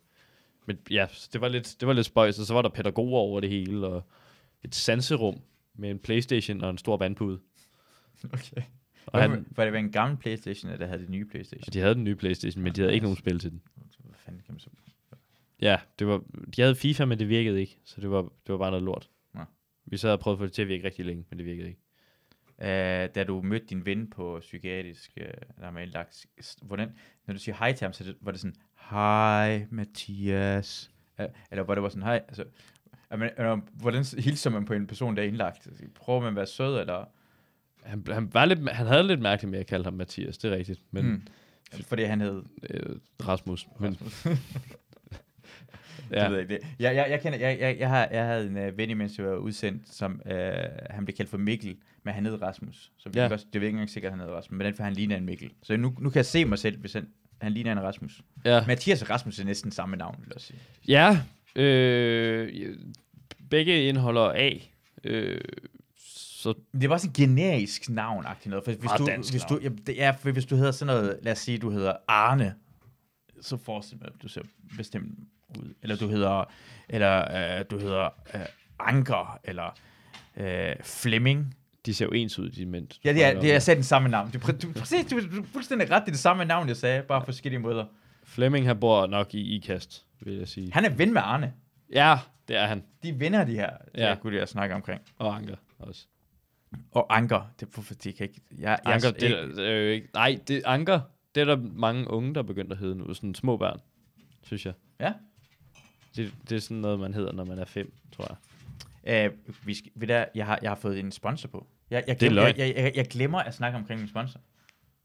men ja, det var lidt, det var lidt spøjs, og så var der pædagoger over det hele, og et sanserum med en Playstation og en stor vandpude. Okay. Og Han, han, var det en gammel Playstation, eller havde det nye Playstation? de havde den nye Playstation, men de havde ikke nogen spil til den. Hvad fanden kan man så... Ja, det var, de havde FIFA, men det virkede ikke, så det var, det var bare noget lort. Nå. Vi sad og prøvede at få det til at virke rigtig længe, men det virkede ikke. Uh, da du mødte din ven på psykiatrisk, uh, der var indlagt, hvordan, når du siger hej til ham, så det, var det sådan, hej Mathias, uh, eller var det var sådan, hej, altså, er man, eller, hvordan hilser man på en person, der er indlagt? Prøver man at være sød, eller? Han, han, var lidt, han havde lidt mærkeligt med at kalde ham Mathias, det er rigtigt, men mm. Fordi han hed øh, Rasmus. Men, Ja. Det ved jeg. Det. Jeg, jeg, jeg, kender, jeg, jeg, jeg, har, jeg havde en uh, ven, imens jeg var udsendt, som uh, han blev kaldt for Mikkel, men han hed Rasmus. Så Ja. ja. det, er ikke engang sikkert, at han hed Rasmus, men den for han ligner en Mikkel. Så nu, nu kan jeg se mig selv, hvis han, han ligner en Rasmus. ja. Mathias og Rasmus er næsten samme navn, vil jeg også sige. Ja, øh, begge indeholder A. Øh, så Det var sådan et generisk navn noget. For hvis du, dansk hvis du, ja, det er, for hvis du hedder sådan noget, lad os sige, du hedder Arne, så forestil mig, at du ser bestemt ud. Eller du hedder, eller øh, du hedder øh, Anker, eller øh, Flemming. de ser jo ens ud, de mænd. Ja, det er, det er, jeg sagde den samme navn. Du, du, præcis, du, du, er fuldstændig ret, det er det samme navn, jeg sagde, bare på forskellige måder. Flemming, han bor nok i IKAST, vil jeg sige. Han er ven med Arne. Ja, det er han. De er venner, de her, ja. kunne jeg snakke omkring. Og Anker også. Og Anker, det, hvorfor, det kan ikke... Jeg, jeg, Anker, det, det er jo ikke... Nej, det, Anker, det er der mange unge, der er begyndt at hedde nu. Sådan små børn, synes jeg. Ja. Det, det er sådan noget, man hedder, når man er fem, tror Øh, jeg. vi skal, ved der, jeg, har, jeg har fået en sponsor på. Jeg, jeg, Det er glemmer, jeg, jeg, jeg, jeg glemmer at snakke omkring min sponsor.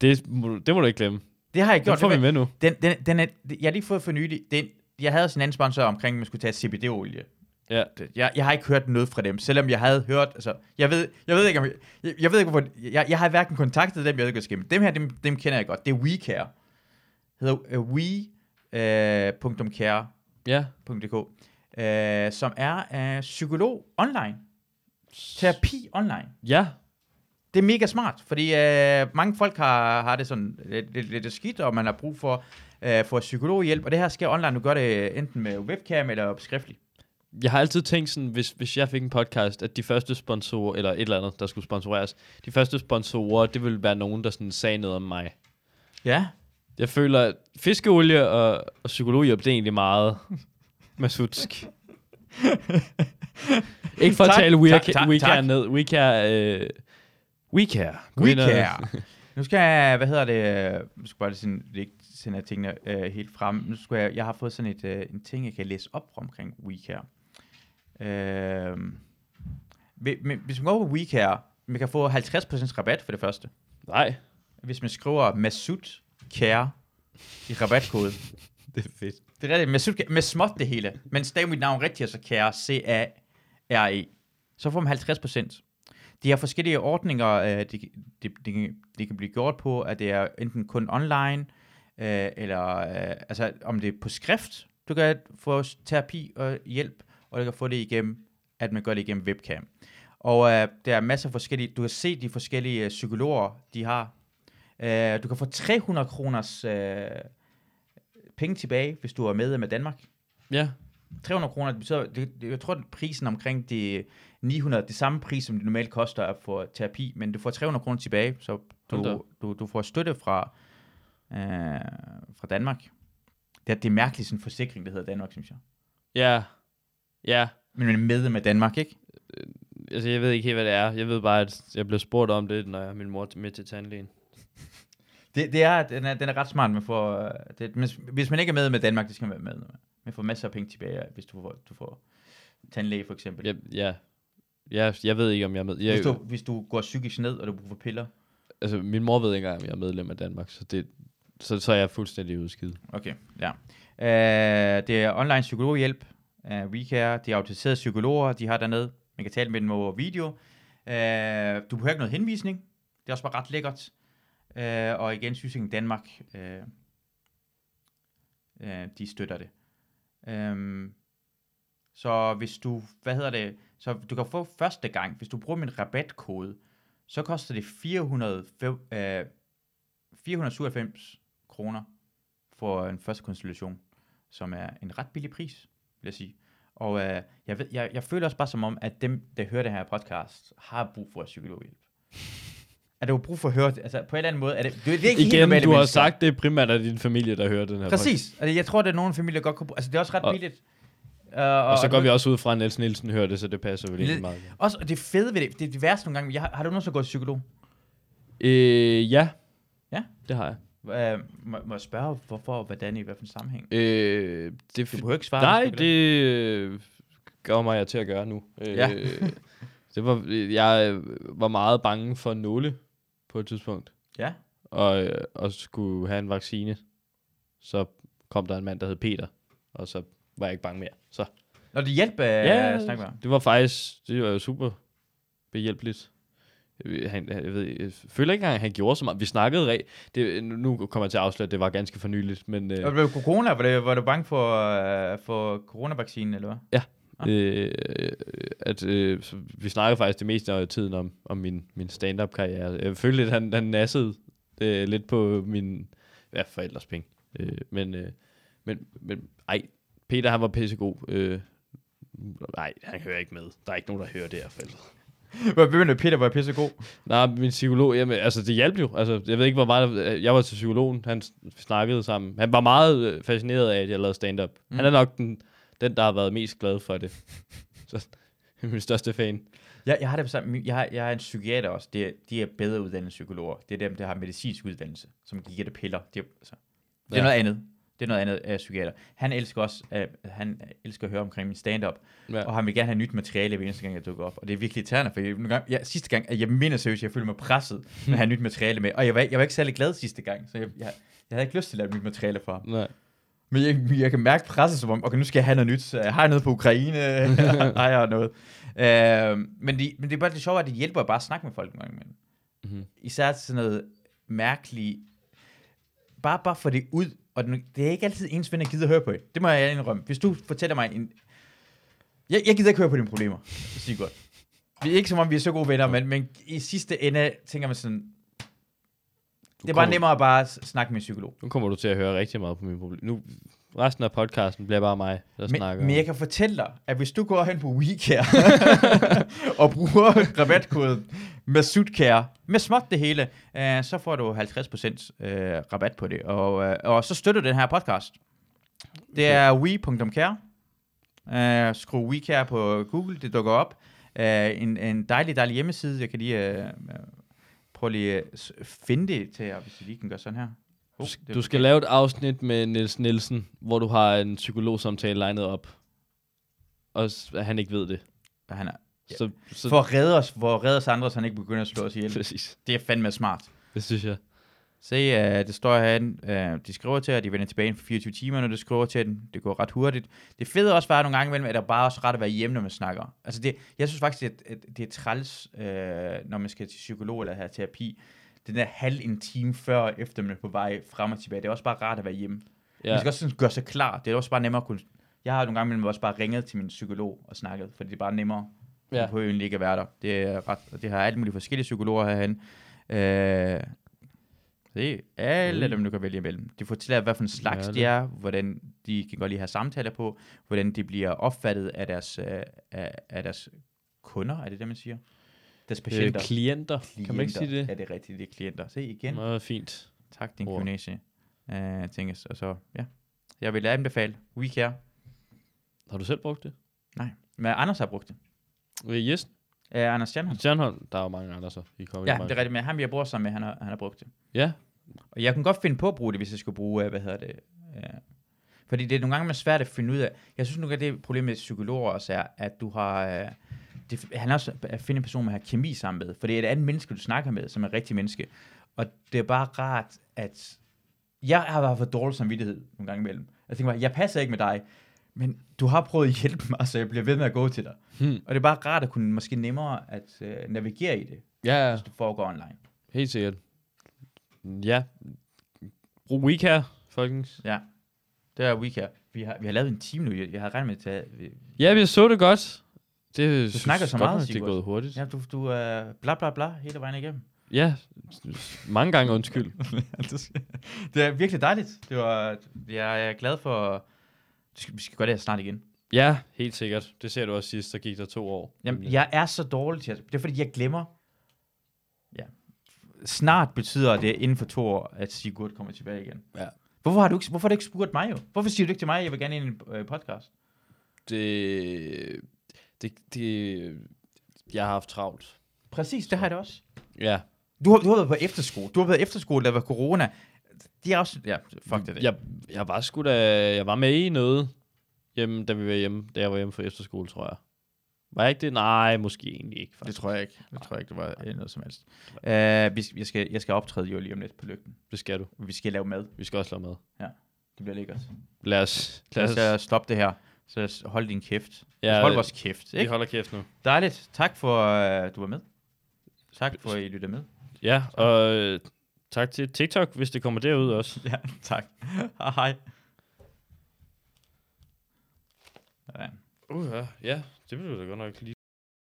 Det må, du- det må du ikke glemme. Det har jeg Den gjort. får Det vi med nu. Den, den, den er, jeg har lige fået for nylig. Den, jeg havde også en anden sponsor omkring, at man skulle tage CBD-olie. Ja. Det- Jeg, jeg har ikke hørt noget fra dem, selvom jeg havde hørt, altså, jeg ved, jeg ved ikke, om jeg, jeg, ved ikke, hvorfor, jeg, jeg har hverken kontaktet dem, jeg ved ikke, hvad dem her, dem, dem kender jeg godt. Det er WeCare. hedder uh, we.care.dk, Ja. uh, som er uh, psykolog online. Terapi online. Ja. Det er mega smart, fordi øh, mange folk har, har det sådan lidt, lidt, lidt skidt, og man har brug for, øh, for psykologhjælp, og det her sker online. Du gør det enten med webcam eller skriftligt. Jeg har altid tænkt sådan, hvis, hvis jeg fik en podcast, at de første sponsorer, eller et eller andet, der skulle sponsoreres, de første sponsorer, det ville være nogen, der sådan sagde noget om mig. Ja. Jeg føler, at fiskeolie og, og psykologhjælp, det er egentlig meget masutsk. Ikke for at Tak, tale tak, WeCare, tak, WeCare tak. ned. WeCare, øh, WeCare. Gå ind og- WeCare. Nu skal jeg, hvad hedder det, nu skal jeg bare sådan, ikke sende tingene øh, helt frem. Nu skal jeg, jeg har fået sådan et, øh, en ting, jeg kan læse op omkring WeCare. Øh, men hvis man går på WeCare, man kan få 50% rabat for det første. Nej, Hvis man skriver Masud Care i rabatkode. det er fedt. Det er rigtigt, Masud Care, med småt det hele. Men stav mit navn rigtigt, altså Care, C-A-R-E. Så får man 50%. De har forskellige ordninger, øh, de, de, de, de kan blive gjort på, at det er enten kun online, øh, eller øh, altså om det er på skrift, du kan få terapi og hjælp, og du kan få det igennem, at man gør det igennem webcam. Og øh, der er masser af forskellige, du kan se de forskellige øh, psykologer, de har. Øh, du kan få 300 kroners øh, penge tilbage, hvis du er medlem af Danmark. Ja, 300 kroner, det betyder, det, det, jeg tror, at prisen omkring de 900, det samme pris, som det normalt koster at få terapi, men du får 300 kroner tilbage, så du, du, du får støtte fra, øh, fra Danmark. Det er, det er mærkeligt, sådan en forsikring, der hedder Danmark, synes jeg. ja, ja. Men man er medlem af Danmark, ikke? Altså, jeg ved ikke helt, hvad det er. Jeg ved bare, at jeg blev spurgt om det, når jeg min mor med til tandlægen. Det, det er, den er, den er ret smart, man får, øh, det, hvis, hvis man ikke er med med Danmark, det skal man være med. Man får masser af penge tilbage, hvis du får, du får tandlæge for eksempel. Jeg, ja. Ja, jeg ved ikke, om jeg er med. Jeg, Hvis, du, hvis du går psykisk ned, og du bruger piller. altså, min mor ved ikke engang, om jeg er medlem af Danmark, så, det, så, så er jeg fuldstændig udskidt. Okay, ja. Uh, det er online psykologhjælp. Øh, uh, WeCare, de er autoriserede psykologer, de har dernede. Man kan tale med dem over video. Uh, du behøver ikke noget henvisning. Det er også bare ret lækkert. Uh, og igen, Syssing Danmark, uh, uh, de støtter det. Um, så hvis du, hvad hedder det, så du kan få første gang, hvis du bruger min rabatkode, så koster det 400, uh, 497 kroner for en første konsultation, som er en ret billig pris, vil jeg sige. Og øh, jeg, ved, jeg, jeg føler også bare som om, at dem, der hører det her podcast, har brug for psykologhjælp. Er du brug for at høre det? Altså, på en eller anden måde, er det, det, er- ikke helt Igen, normale du har mennesker. sagt, det er primært af din familie, der hører den her Præcis. Altså, jeg tror, det er nogle familier godt kunne bruge. Altså, det er også ret Og- billigt. Uh, podcast. Og så går vi også ud fra, at Niels Nielsen hører det, så det passer vel egentlig meget. Også, og det fede ved det, det er det værste nogle gange, jeg har, har du nogensinde gået psykolog? Øh, ja. Ja? Det har jeg. Uh, må, må jeg spørge, hvorfor og hvordan i hvilken sammenhæng? Øh, det, Du behøver ikke svare. Nej, det øh, gør mig til at gøre nu. Øh, Ja. det var, jeg øh, var meget bange for nåle på et tidspunkt, Ja, og, øh, og skulle have en vaccine. Så kom der en mand, der hed Peter, og så var jeg ikke bange mere. Så Når det hjælper uh, Ja. snakke med det var faktisk, det var super behjælpeligt. Jeg, han, jeg, ved, jeg føler ikke engang, at han gjorde så meget. Vi snakkede re- det, Nu kommer jeg til at afsløre, at det var ganske for nyligt, men... Og Øh, blev corona, var, det, var du bange for, uh, for coronavaccinen, eller hvad? øh, at øh, vi snakkede faktisk det meste af tiden om, om min, min stand-up karriere. Jeg følte lidt, han, han nassede øh, lidt på min ja, forældres penge. Øh, men, øh, men, men ej, Peter han var pissegod. Øh, nej, han hører ikke med. Der er ikke nogen, der hører det her forældre. Hvor begyndte Peter var pisse god. Nej, min psykolog, jamen, altså det hjalp jo. Altså, jeg ved ikke, hvor meget, jeg var til psykologen, han snakkede sammen. Han var meget øh, fascineret af, at jeg lavede stand-up. Mm. Han er nok den, den, der har været mest glad for det. Så, Min største fan. Jeg, jeg har det på samme, jeg har, jeg har en psykiater også, det er, de er bedre uddannede psykologer. Det er dem, der har medicinsk uddannelse, som giver det piller. Det er, altså, det er Ja. noget andet. Det er noget andet af psykiater. Han elsker også, uh, han elsker at høre omkring min stand-up, Ja. og han vil gerne have nyt materiale hver eneste gang, jeg dukker op. Og det er virkelig irriterende, for jeg, gange, ja, sidste gang, jeg mener seriøst, jeg følte mig presset med at have nyt materiale med. Og jeg var, jeg var ikke særlig glad sidste gang, så jeg, jeg, jeg havde ikke lyst til at lave nyt materiale for ham. Nej. Men jeg, jeg kan mærke presset som om, okay, nu skal jeg have noget nyt. Så Har jeg noget på Ukraine? har jeg noget? Øh, men, de, men det er bare det sjove, at det hjælper bare at snakke med folk. mange imellem. Mhm. Især sådan noget mærkeligt. Bare, bare få det ud. Og den- det er ikke altid ens venner gider at høre på det. Det må jeg indrømme. Hvis du fortæller mig en... Jeg, jeg gider ikke høre på dine problemer, Sigurd. Vi er ikke som om, vi er så gode venner, men, men i sidste ende tænker man sådan, det er bare kommer- nemmere at bare snakke med en psykolog. Nu kommer du til at høre rigtig meget på mine problemer. Nu, resten af podcasten bliver bare mig, der snakker. Men, men jeg kan fortælle dig, at hvis du går hen på WeCare og bruger rabatkoden Masudcare med småt det hele, øh, så får du 50% øh, rabat på det. Og, øh, og så støtter du den her podcast. Det er we.care. Øh, skru WeCare på Google, det dukker op. Øh, en, en dejlig, dejlig hjemmeside. Jeg kan lige øh, øh, prøve lige at finde det til jer, hvis jeg lige kan gøre sådan her. Du, Oh, du skal lave et afsnit med Niels Nielsen, hvor du har en psykologsamtale legnet op. Og han ikke ved det. Han er, Så, så for at redde os, for at redde os andre, så han ikke begynder at slå os ihjel. præcis. Det er fandme smart. Det synes jeg. Se, uh, det står herinde, uh, de skriver til, at de vender tilbage inden for 24 timer, når de skriver til den. Det går ret hurtigt. Det fede også bare nogle gange imellem, at der bare også ret at være hjemme, når man snakker. Altså det, jeg synes faktisk, at, at det er træls, uh, når man skal til psykolog eller have terapi. Den der halv en time før og efter, man er på vej frem og tilbage. Det er også bare rart at være hjemme. Ja. Man skal også sådan gøre sig klar. Det er også bare nemmere at kunne... Jeg har nogle gange imellem også bare ringet til min psykolog og snakket, fordi det er bare nemmere. Ja. Du behøver egentlig ikke at være der. Det er ret, det har alle mulige forskellige psykologer herhen. Øh, se, alle Ui. dem, du kan vælge imellem. De fortæller, hvad for en slags Ja, de det. er, hvordan de kan godt lide at have samtaler på, hvordan de bliver opfattet af deres, øh, af, af deres kunder, er det det, man siger? Deres Øh, patienter. klienter. Kan man ikke sige det? Ja, det er rigtigt, det er klienter. Se igen. Meget fint. Tak, din gymnasie. Uh, tænkes. Og så, ja. Jeg vil anbefale WeCare. Har du selv brugt det? Nej, men Anders har brugt det. Øh, Yes. Uh, Anders Stjernholm. Stjernholm, der er jo mange andre så. I kommer Ja, det er rigtigt, men ham, jeg bor sammen med, han har, han har brugt det. Ja, Og jeg kunne godt finde på at bruge det, hvis jeg skulle bruge, øh, hvad hedder det, øh, fordi det er nogle gange man er svært at finde ud af. Jeg synes nogle af det problem med psykologer også er, at du har, øh, det handler også at finde en person, man har kemi sammen med, for det er et andet menneske, du snakker med, som er et rigtigt menneske. Og det er bare rart, at jeg har været for dårlig samvittighed nogle gange imellem. Jeg tænker bare, jeg passer ikke med dig, men du har prøvet at hjælpe mig, så jeg bliver ved med at gå til dig. Hmm. Og det er bare rart at kunne måske nemmere at øh, navigere i det, ja, hvis du foregår online. helt sikkert. Ja. Brug WeCare, folkens. Ja, det er WeCare. Vi har, vi har lavet en time nu. Jeg, jeg havde regnet med at tage... Vi, Ja, vi så det godt. Det Du snakker så meget, Det er gået hurtigt. ja, du, du er bla bla bla hele vejen igennem. Ja, mange gange undskyld. det er virkelig dejligt. Det var, jeg er glad for... det skal- Vi skal gøre det her snart igen. Ja, helt sikkert. Det ser du også sidst, der gik der to år. Jamen, jeg er så dårlig til at... Det er fordi, jeg glemmer... Ja. Snart betyder det inden for to år, at Sigurd kommer tilbage igen. Ja. Hvorfor har du ikke, hvorfor har du ikke spurgt mig jo? Hvorfor siger du ikke til mig, at jeg vil gerne ind i en øh, podcast? Det, det, det, jeg har haft travlt. Præcis, det har jeg da også. Ja, Du har, du har været på efterskole. Du har været efterskole, der var corona. De er også... Ja, fuck det. jeg, jeg var sgu da, jeg var med i noget hjemme, da vi var hjemme, da jeg var hjemme fra efterskole, tror jeg. Var jeg ikke det? Nej, måske egentlig ikke. Det Faktisk. tror jeg ikke. Det tror jeg ikke, det var øh, noget som helst. Uh, vi, skal- jeg, skal, jeg skal optræde jo lige om lidt på lygten. Det skal du. Vi skal lave mad. Vi skal også lave mad. Det bliver lækkert. Lad os, lad Lad os, os uh, stoppe det her. Så hold din kæft. Ja, ja, hold vores kæft. vi Ikke? holder kæft nu. Dejligt. Tak for, uh, du var med. Tak for, at I lyttede med. Ja, og øh, tak til TikTok, hvis det kommer derud også. Ja, tak. Hej. Ja. Uh, ja, det vil du da godt nok lige